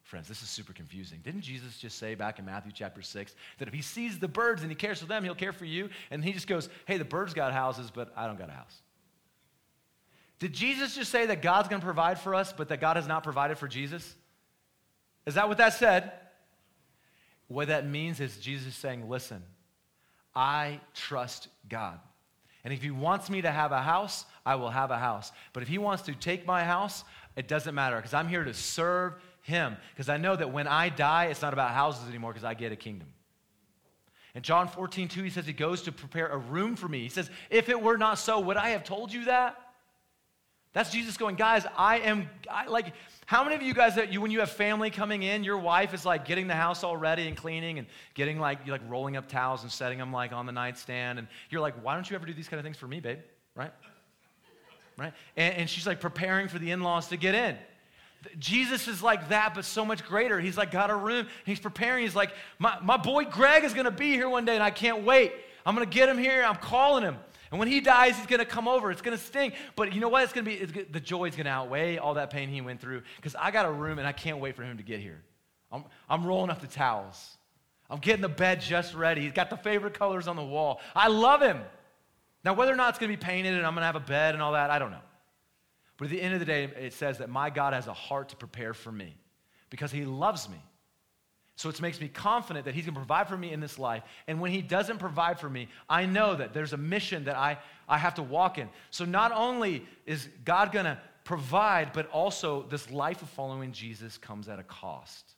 Friends, this is super confusing. Didn't Jesus just say back in Matthew chapter 6 that if he sees the birds and he cares for them, he'll care for you? And he just goes, Hey, the birds got houses, but I don't got a house. Did Jesus just say that God's going to provide for us, but that God has not provided for Jesus? Is that what that said? What that means is Jesus saying, listen, I trust God. And if he wants me to have a house, I will have a house. But if he wants to take my house, it doesn't matter because I'm here to serve him. Because I know that when I die, it's not about houses anymore because I get a kingdom. In John 14, 2, he says he goes to prepare a room for me. He says, If it were not so, would I have told you that? That's Jesus going, guys, I am, I, like, how many of you guys that you, when you have family coming in, your wife is like getting the house all ready and cleaning and getting like, you're like rolling up towels and setting them like on the nightstand. And you're like, why don't you ever do these kind of things for me, babe? Right? Right? And, and she's like preparing for the in laws to get in. Jesus is like that, but so much greater. He's like got a room. He's preparing. He's like, my, my boy Greg is going to be here one day, and I can't wait. I'm going to get him here. I'm calling him. And when he dies, he's going to come over. It's going to sting. But you know what? It's going to be, it's, the joy is going to outweigh all that pain he went through because I got a room and I can't wait for him to get here. I'm, I'm rolling up the towels. I'm getting the bed just ready. He's got the favorite colors on the wall. I love him. Now, whether or not it's going to be painted and I'm going to have a bed and all that, I don't know. But at the end of the day, it says that my God has a heart to prepare for me because he loves me. So it makes me confident that he's going to provide for me in this life. And when he doesn't provide for me, I know that there's a mission that I, I have to walk in. So not only is God going to provide, but also this life of following Jesus comes at a cost.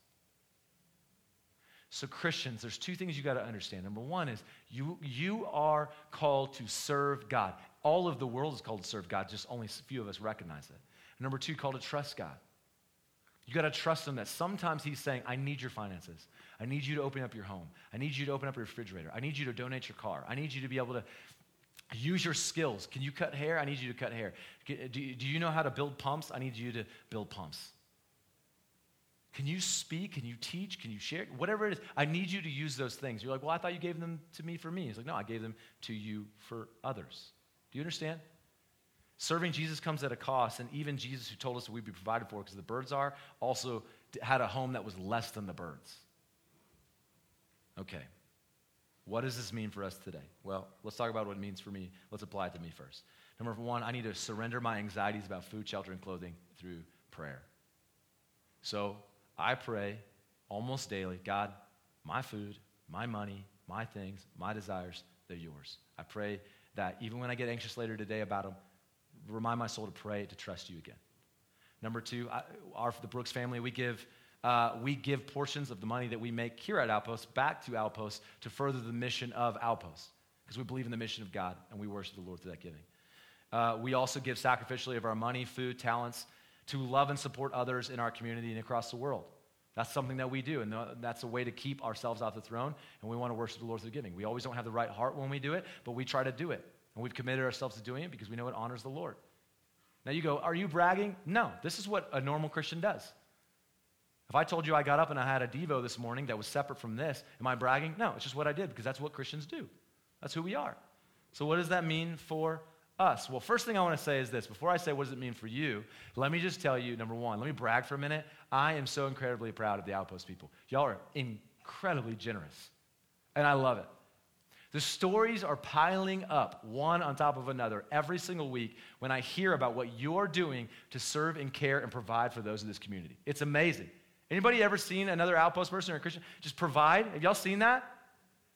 So, Christians, there's two things you got to understand. Number one is you, you are called to serve God. All of the world is called to serve God, just only a few of us recognize it. Number two, called to trust God. You got to trust Him that sometimes He's saying, I need your finances. I need you to open up your home. I need you to open up your refrigerator. I need you to donate your car. I need you to be able to use your skills. Can you cut hair? I need you to cut hair. Do you know how to build pumps? I need you to build pumps. Can you speak? Can you teach? Can you share? Whatever it is, I need you to use those things. You're like, well, I thought you gave them to me for me. He's like, no, I gave them to you for others. Do you understand? Serving Jesus comes at a cost, and even Jesus, who told us that we'd be provided for because the birds are, also had a home that was less than the birds. Okay. What does this mean for us today? Well, let's talk about what it means for me. Let's apply it to me first. Number one, I need to surrender my anxieties about food, shelter, and clothing through prayer. So I pray almost daily God, my food, my money, my things, my desires, they're yours. I pray that even when I get anxious later today about them, remind my soul to pray, to trust you again. Number two, I, our, the Brooks family, we give, uh, we give portions of the money that we make here at Outpost back to Outpost to further the mission of Outpost because we believe in the mission of God and we worship the Lord through that giving. Uh, we also give sacrificially of our money, food, talents to love and support others in our community and across the world. That's something that we do, and that's a way to keep ourselves off the throne, and we want to worship the Lord through giving. We always don't have the right heart when we do it, but we try to do it. And we've committed ourselves to doing it because we know it honors the Lord. Now you go, Are you bragging? No, this is what a normal Christian does. If I told you I got up and I had a Devo this morning that was separate from this, am I bragging? No, it's just what I did because that's what Christians do. That's who we are. So, what does that mean for us? Well, first thing I want to say is this. Before I say what does it mean for you, let me just tell you number one, let me brag for a minute. I am so incredibly proud of the Outpost people. Y'all are incredibly generous, and I love it. The stories are piling up one on top of another every single week when I hear about what you're doing to serve and care and provide for those in this community. It's amazing. Anybody ever seen another outpost person or a Christian just provide? Have y'all seen that?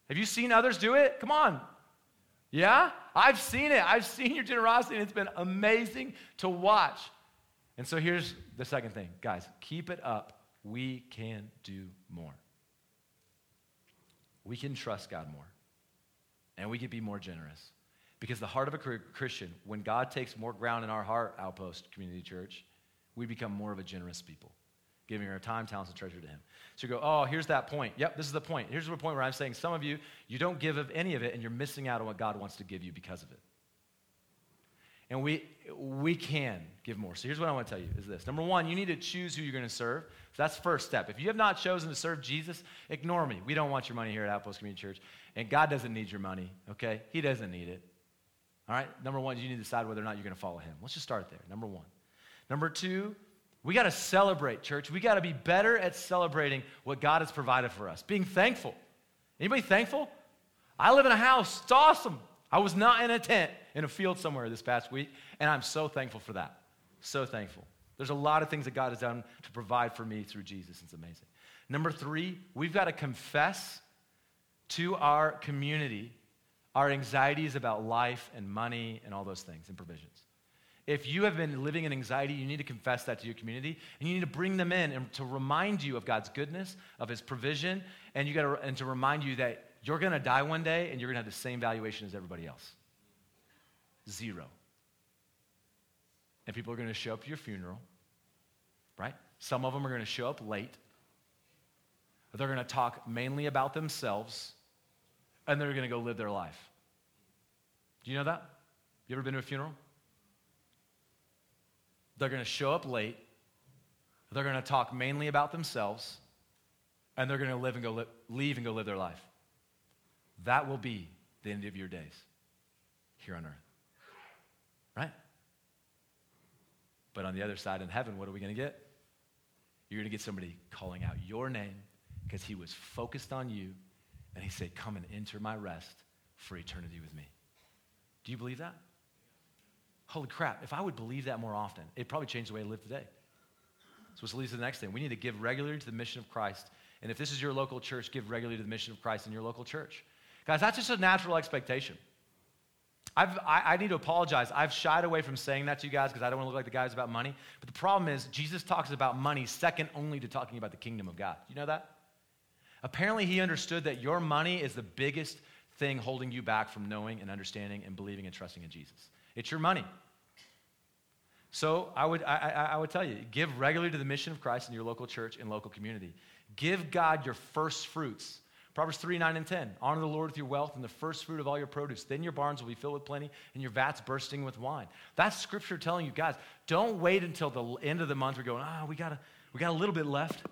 Have you seen others do it? Come on. Yeah? I've seen it. I've seen your generosity, and it's been amazing to watch. And so here's the second thing. Guys, keep it up. We can do more. We can trust God more and we can be more generous. Because the heart of a Christian, when God takes more ground in our heart, Outpost Community Church, we become more of a generous people, giving our time, talents, and treasure to Him. So you go, oh, here's that point. Yep, this is the point. Here's the point where I'm saying some of you, you don't give of any of it, and you're missing out on what God wants to give you because of it. And we, we can give more. So here's what I want to tell you is this. Number one, you need to choose who you're going to serve. So that's first step. If you have not chosen to serve Jesus, ignore me. We don't want your money here at Outpost Community Church. And God doesn't need your money, okay? He doesn't need it. All right? Number one, you need to decide whether or not you're going to follow him. Let's just start there. Number one. Number two, we got to celebrate, church. We got to be better at celebrating what God has provided for us, being thankful. Anybody thankful? I live in a house. It's awesome. I was not in a tent in a field somewhere this past week, and I'm so thankful for that. So thankful. There's a lot of things that God has done to provide for me through Jesus. It's amazing. Number three, we've got to confess to our community our anxieties about life and money and all those things and provisions. If you have been living in anxiety, you need to confess that to your community and you need to bring them in and to remind you of God's goodness, of his provision, and you got to and to remind you that you're going to die one day and you're going to have the same valuation as everybody else. Zero. And people are going to show up to your funeral, right? Some of them are going to show up late. They're going to talk mainly about themselves, and they're going to go live their life. Do you know that? You ever been to a funeral? They're going to show up late. They're going to talk mainly about themselves, and they're going to live and go li- leave and go live their life. That will be the end of your days. here on earth. Right? But on the other side in heaven, what are we going to get? You're going to get somebody calling out your name because he was focused on you and he said, Come and enter my rest for eternity with me. Do you believe that? Holy crap, if I would believe that more often, it'd probably changed the way I live today. So this leads to the next thing. We need to give regularly to the mission of Christ. And if this is your local church, give regularly to the mission of Christ in your local church. Guys, that's just a natural expectation. I've, I, I need to apologize. I've shied away from saying that to you guys because I don't want to look like the guys about money. But the problem is, Jesus talks about money second only to talking about the kingdom of God. You know that? Apparently, he understood that your money is the biggest thing holding you back from knowing and understanding and believing and trusting in Jesus. It's your money. So I would, I, I, I would tell you, give regularly to the mission of Christ in your local church and local community. Give God your first fruits. Proverbs 3, 9, and 10. Honor the Lord with your wealth and the first fruit of all your produce. Then your barns will be filled with plenty and your vats bursting with wine. That's scripture telling you, guys, don't wait until the end of the month. We're going, ah, oh, we, got a, we got a little bit left.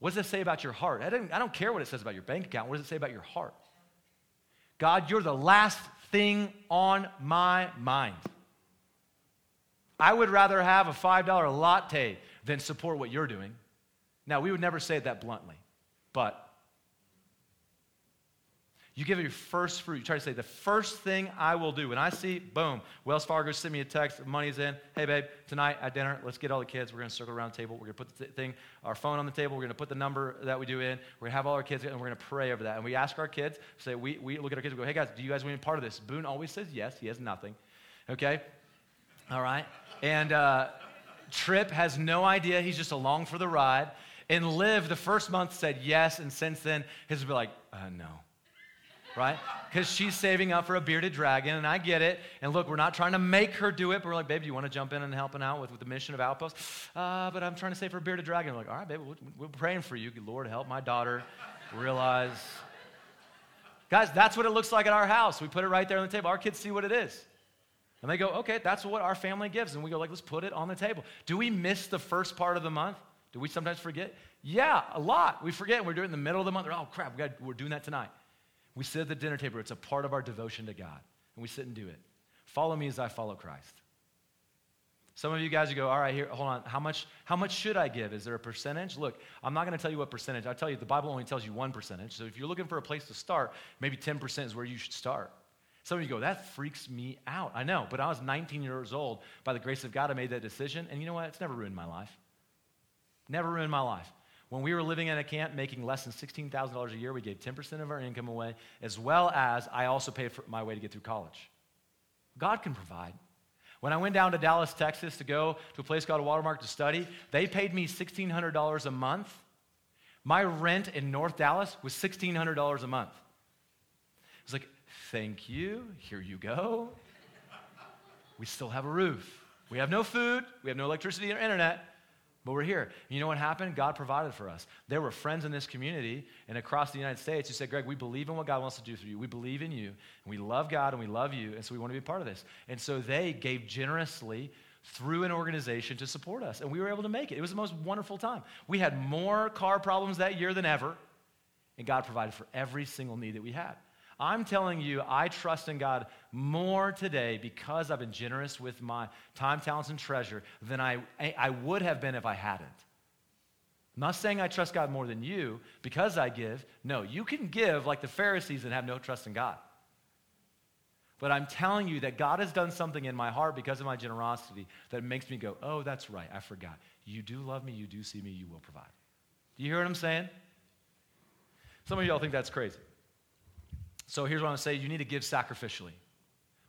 What does it say about your heart? I, I don't care what it says about your bank account. What does it say about your heart? God, you're the last thing on my mind. I would rather have a $5 latte than support what you're doing. Now, we would never say that bluntly, but you give it your first fruit. You try to say, the first thing I will do. When I see, boom, Wells Fargo sent me a text, money's in. Hey, babe, tonight at dinner, let's get all the kids. We're going to circle around the table. We're going to put the thing, our phone on the table. We're going to put the number that we do in. We're going to have all our kids, and we're going to pray over that. And we ask our kids, say, we, we look at our kids we go, hey, guys, do you guys want to be part of this? Boone always says yes. He has nothing. Okay? All right? And uh, Trip has no idea. He's just along for the ride. And Liv, the first month, said yes. And since then, his be like, uh, no right? Because she's saving up for a bearded dragon, and I get it. And look, we're not trying to make her do it, but we're like, babe, do you want to jump in and helping out with, with the mission of Outpost? Uh, but I'm trying to save for a bearded dragon. We're like, all right, babe, we're praying for you. Lord, help my daughter realize. Guys, that's what it looks like at our house. We put it right there on the table. Our kids see what it is. And they go, okay, that's what our family gives. And we go, like, let's put it on the table. Do we miss the first part of the month? Do we sometimes forget? Yeah, a lot. We forget. We're doing it in the middle of the month. Oh, crap, we we're doing that tonight. We sit at the dinner table, it's a part of our devotion to God, and we sit and do it. Follow me as I follow Christ. Some of you guys, you go, all right, here, hold on. How much, how much should I give? Is there a percentage? Look, I'm not going to tell you what percentage. I'll tell you, the Bible only tells you one percentage. So if you're looking for a place to start, maybe 10% is where you should start. Some of you go, that freaks me out. I know, but I was 19 years old. By the grace of God, I made that decision. And you know what? It's never ruined my life. Never ruined my life. When we were living in a camp making less than $16,000 a year, we gave 10% of our income away, as well as I also paid for my way to get through college. God can provide. When I went down to Dallas, Texas to go to a place called Watermark to study, they paid me $1,600 a month. My rent in North Dallas was $1,600 a month. I was like, thank you, here you go. We still have a roof. We have no food, we have no electricity or internet, but we're here. You know what happened? God provided for us. There were friends in this community and across the United States who said, Greg, we believe in what God wants to do through you. We believe in you. And we love God and we love you. And so we want to be a part of this. And so they gave generously through an organization to support us. And we were able to make it. It was the most wonderful time. We had more car problems that year than ever. And God provided for every single need that we had. I'm telling you, I trust in God more today because I've been generous with my time, talents, and treasure than I, I would have been if I hadn't. I'm not saying I trust God more than you because I give. No, you can give like the Pharisees and have no trust in God. But I'm telling you that God has done something in my heart because of my generosity that makes me go, oh, that's right, I forgot. You do love me, you do see me, you will provide. Do you hear what I'm saying? Some of y'all think that's crazy. So here's what I'm going to say you need to give sacrificially.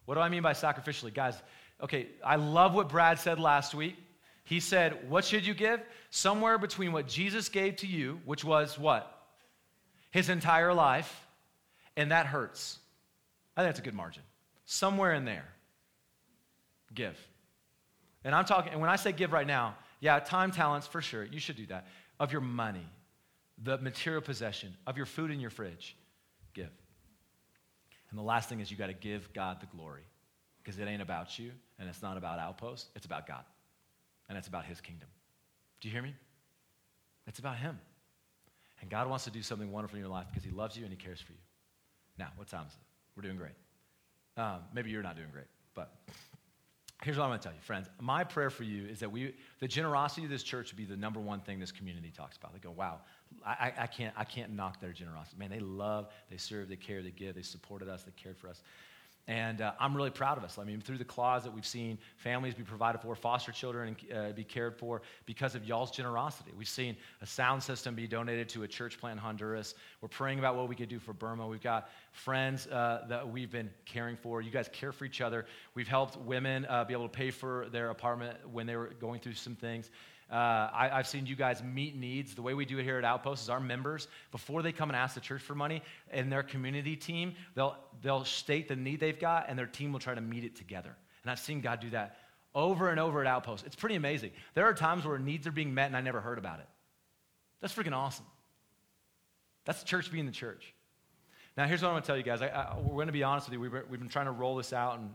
What do I mean by sacrificially? Guys, okay, I love what Brad said last week. He said, What should you give? Somewhere between what Jesus gave to you, which was what? His entire life, and that hurts. I think that's a good margin. Somewhere in there, give. And I'm talking, and when I say give right now, yeah, time, talents, for sure, you should do that. Of your money, the material possession, of your food in your fridge. And the last thing is you got to give God the glory because it ain't about you and it's not about outposts. It's about God and it's about His kingdom. Do you hear me? It's about Him. And God wants to do something wonderful in your life because He loves you and He cares for you. Now, what time is it? We're doing great. Um, maybe you're not doing great, but here's what I'm going to tell you, friends. My prayer for you is that we, the generosity of this church would be the number one thing this community talks about. They go, wow, I, I, can't, I can't knock their generosity. Man, they love, they serve, they care, they give, they supported us, they cared for us. And uh, I'm really proud of us. I mean, through the closet, we've seen families be provided for, foster children uh, be cared for because of y'all's generosity. We've seen a sound system be donated to a church plant in Honduras. We're praying about what we could do for Burma. We've got friends uh, that we've been caring for. You guys care for each other. We've helped women uh, be able to pay for their apartment when they were going through some things. Uh, I, have seen you guys meet needs. The way we do it here at Outpost is our members, before they come and ask the church for money, and their community team, they'll, they'll state the need they've got, and their team will try to meet it together. And I've seen God do that over and over at Outpost. It's pretty amazing. There are times where needs are being met, and I never heard about it. That's freaking awesome. That's the church being the church. Now, here's what I'm going to tell you guys. I, I, we're going to be honest with you. We've, we've been trying to roll this out and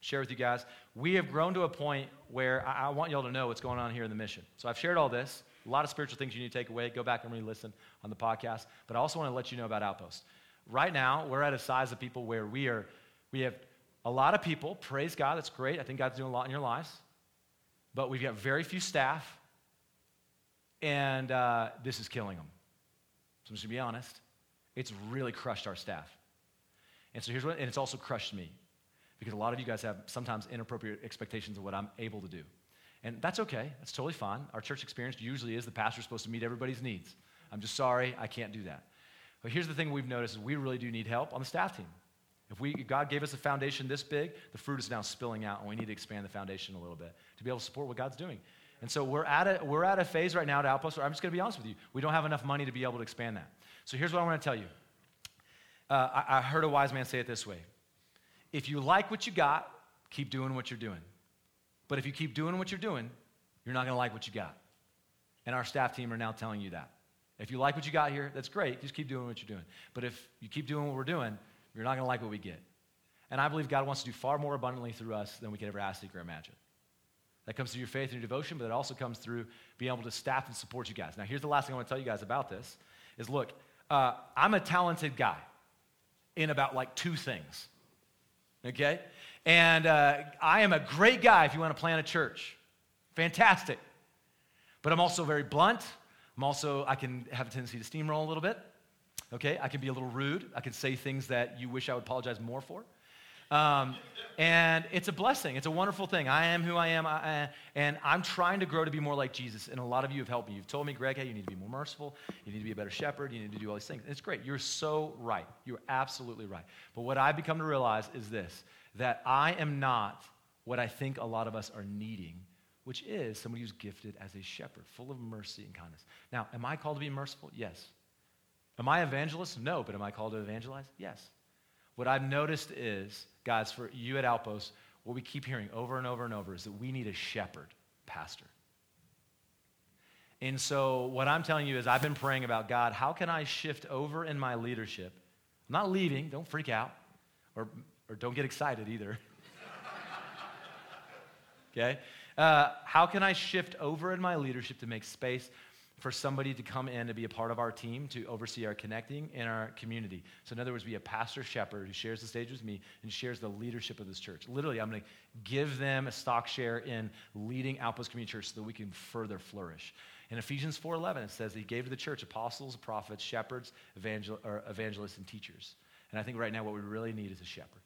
share with you guys. We have grown to a point where I, I want y'all to know what's going on here in the mission. So I've shared all this. A lot of spiritual things you need to take away. Go back and re listen on the podcast. But I also want to let you know about Outpost. Right now, we're at a size of people where we are, we have a lot of people. Praise God, that's great. I think God's doing a lot in your lives. But we've got very few staff, and uh, this is killing them. So I'm just gonna be honest. It's really crushed our staff. And so here's what, and it's also crushed me because a lot of you guys have sometimes inappropriate expectations of what I'm able to do. And that's okay, that's totally fine. Our church experience usually is the pastor's supposed to meet everybody's needs. I'm just sorry, I can't do that. But here's the thing we've noticed is we really do need help on the staff team. If we, God gave us a foundation this big, the fruit is now spilling out, and we need to expand the foundation a little bit to be able to support what God's doing. And so we're at a, we're at a phase right now at Outpost where I'm just going to be honest with you. We don't have enough money to be able to expand that. So here's what I want to tell you. Uh, I, I heard a wise man say it this way if you like what you got, keep doing what you're doing. But if you keep doing what you're doing, you're not going to like what you got. And our staff team are now telling you that. If you like what you got here, that's great. Just keep doing what you're doing. But if you keep doing what we're doing, you're not going to like what we get. And I believe God wants to do far more abundantly through us than we could ever ask, seek, or imagine. That comes through your faith and your devotion, but it also comes through being able to staff and support you guys. Now, here's the last thing I want to tell you guys about this is look, uh, I'm a talented guy in about like two things okay? And uh, I am a great guy if you want to plan a church. Fantastic. But I'm also very blunt. I'm also, I can have a tendency to steamroll a little bit. Okay? I can be a little rude. I can say things that you wish I would apologize more for. Um, and it's a blessing. It's a wonderful thing. I am who I am, I, and I'm trying to grow to be more like Jesus. And a lot of you have helped me. You've told me, Greg, hey, you need to be more merciful. You need to be a better shepherd. You need to do all these things. And it's great. You're so right. You're absolutely right. But what I've become to realize is this that I am not what I think a lot of us are needing, which is somebody who's gifted as a shepherd, full of mercy and kindness. Now, am I called to be merciful? Yes. Am I evangelist? No, but am I called to evangelize? Yes. What I've noticed is, guys, for you at Outpost, what we keep hearing over and over and over is that we need a shepherd pastor. And so, what I'm telling you is, I've been praying about God, how can I shift over in my leadership? I'm not leaving, don't freak out, or, or don't get excited either. (laughs) okay? Uh, how can I shift over in my leadership to make space for somebody to come in to be a part of our team to oversee our connecting in our community. So, in other words, be a pastor shepherd who shares the stage with me and shares the leadership of this church. Literally, I'm going to give them a stock share in leading Outpost Community Church so that we can further flourish. In Ephesians 4:11, it says he gave to the church apostles, prophets, shepherds, evangel- evangelists, and teachers. And I think right now what we really need is a shepherd.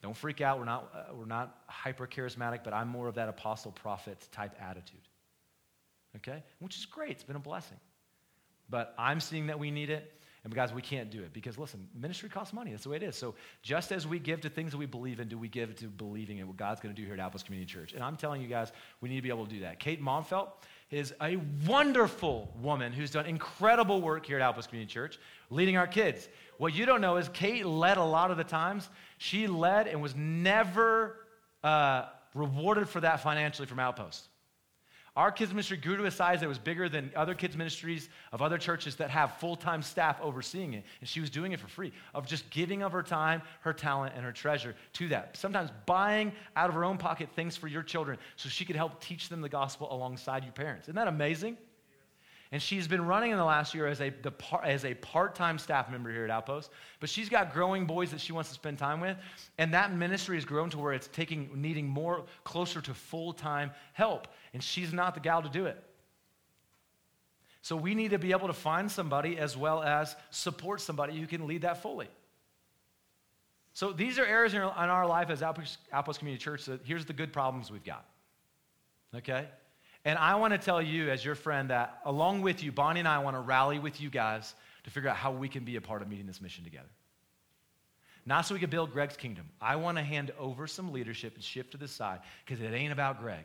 Don't freak out. We're not, uh, we're not hyper charismatic, but I'm more of that apostle prophet type attitude okay? Which is great, it's been a blessing. But I'm seeing that we need it, and guys, we can't do it because listen, ministry costs money. That's the way it is. So just as we give to things that we believe in, do we give to believing in what God's going to do here at Outpost Community Church? And I'm telling you guys, we need to be able to do that. Kate Monfelt is a wonderful woman who's done incredible work here at Outpost Community Church, leading our kids. What you don't know is Kate led a lot of the times. She led and was never uh, rewarded for that financially from Outpost. Our kids' ministry grew to a size that was bigger than other kids' ministries of other churches that have full time staff overseeing it. And she was doing it for free, of just giving of her time, her talent, and her treasure to that. Sometimes buying out of her own pocket things for your children so she could help teach them the gospel alongside you parents. Isn't that amazing? And she's been running in the last year as a, the par, as a part time staff member here at Outpost. But she's got growing boys that she wants to spend time with. And that ministry has grown to where it's taking, needing more closer to full time help. And she's not the gal to do it. So we need to be able to find somebody as well as support somebody who can lead that fully. So these are areas in our life as Outpost Community Church that here's the good problems we've got. Okay? And I want to tell you, as your friend, that along with you, Bonnie and I want to rally with you guys to figure out how we can be a part of meeting this mission together. Not so we can build Greg's kingdom. I want to hand over some leadership and shift to the side because it ain't about Greg.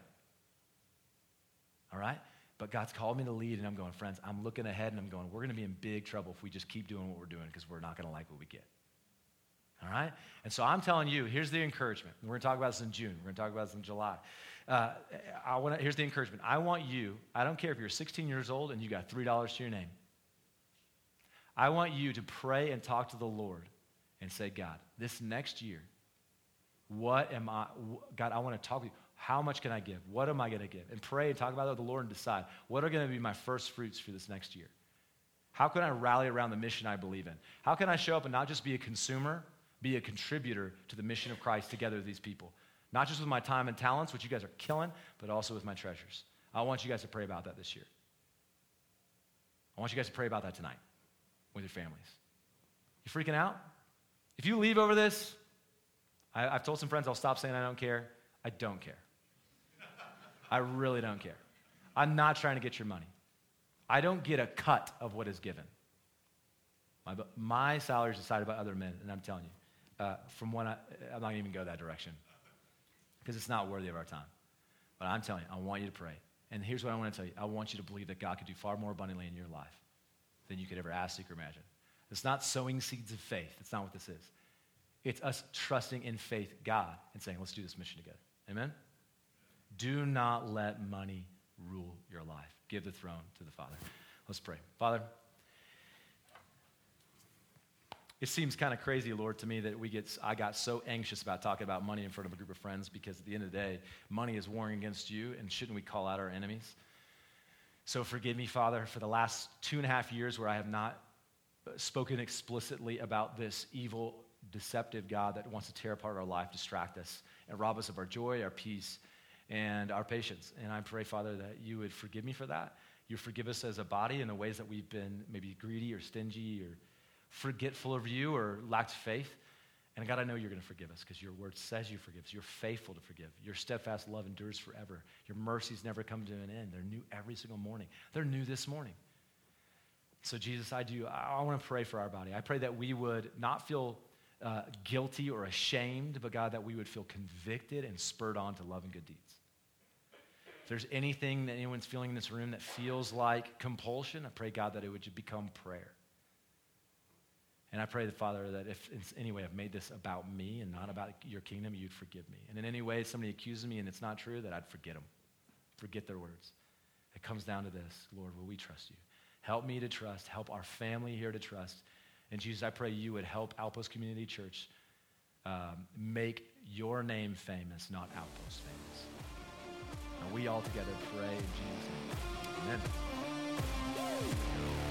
All right? But God's called me to lead, and I'm going, friends, I'm looking ahead and I'm going, we're going to be in big trouble if we just keep doing what we're doing because we're not going to like what we get. All right? And so I'm telling you, here's the encouragement. We're going to talk about this in June. We're going to talk about this in July. Uh, I wanna, here's the encouragement. I want you, I don't care if you're 16 years old and you got $3 to your name. I want you to pray and talk to the Lord and say, God, this next year, what am I, God, I want to talk to you. How much can I give? What am I going to give? And pray and talk about it with the Lord and decide what are going to be my first fruits for this next year. How can I rally around the mission I believe in? How can I show up and not just be a consumer, be a contributor to the mission of Christ together with these people. Not just with my time and talents, which you guys are killing, but also with my treasures. I want you guys to pray about that this year. I want you guys to pray about that tonight with your families. You freaking out? If you leave over this, I, have told some friends I'll stop saying I don't care. I don't care. I really don't care. I'm not trying to get your money. I don't get a cut of what is given. My, my salary is decided by other men, and I'm telling you, uh, from when I, I'm not even go that direction because it's not worthy of our time. But I'm telling you, I want you to pray. And here's what I want to tell you I want you to believe that God could do far more abundantly in your life than you could ever ask, seek, or imagine. It's not sowing seeds of faith. That's not what this is. It's us trusting in faith God and saying, let's do this mission together. Amen? Do not let money rule your life. Give the throne to the Father. Let's pray. Father, it seems kind of crazy, Lord, to me that we get, I got so anxious about talking about money in front of a group of friends because at the end of the day, money is warring against you, and shouldn't we call out our enemies? So forgive me, Father, for the last two and a half years where I have not uh, spoken explicitly about this evil, deceptive God that wants to tear apart our life, distract us, and rob us of our joy, our peace, and our patience. And I pray, Father, that you would forgive me for that. You forgive us as a body in the ways that we've been maybe greedy or stingy or forgetful of you or lacked faith. And God, I know you're going to forgive us because your word says you forgive us. You're faithful to forgive. Your steadfast love endures forever. Your mercies never come to an end. They're new every single morning. They're new this morning. So, Jesus, I do, I want to pray for our body. I pray that we would not feel uh, guilty or ashamed, but God, that we would feel convicted and spurred on to love and good deeds. If there's anything that anyone's feeling in this room that feels like compulsion, I pray, God, that it would become prayer. And I pray, the Father, that if in any way I've made this about me and not about your kingdom, you'd forgive me. And in any way somebody accuses me and it's not true, that I'd forget them, forget their words. It comes down to this Lord, will we trust you? Help me to trust. Help our family here to trust. And Jesus, I pray you would help Outpost Community Church um, make your name famous, not Outpost famous. And we all together pray in Jesus' name. Amen.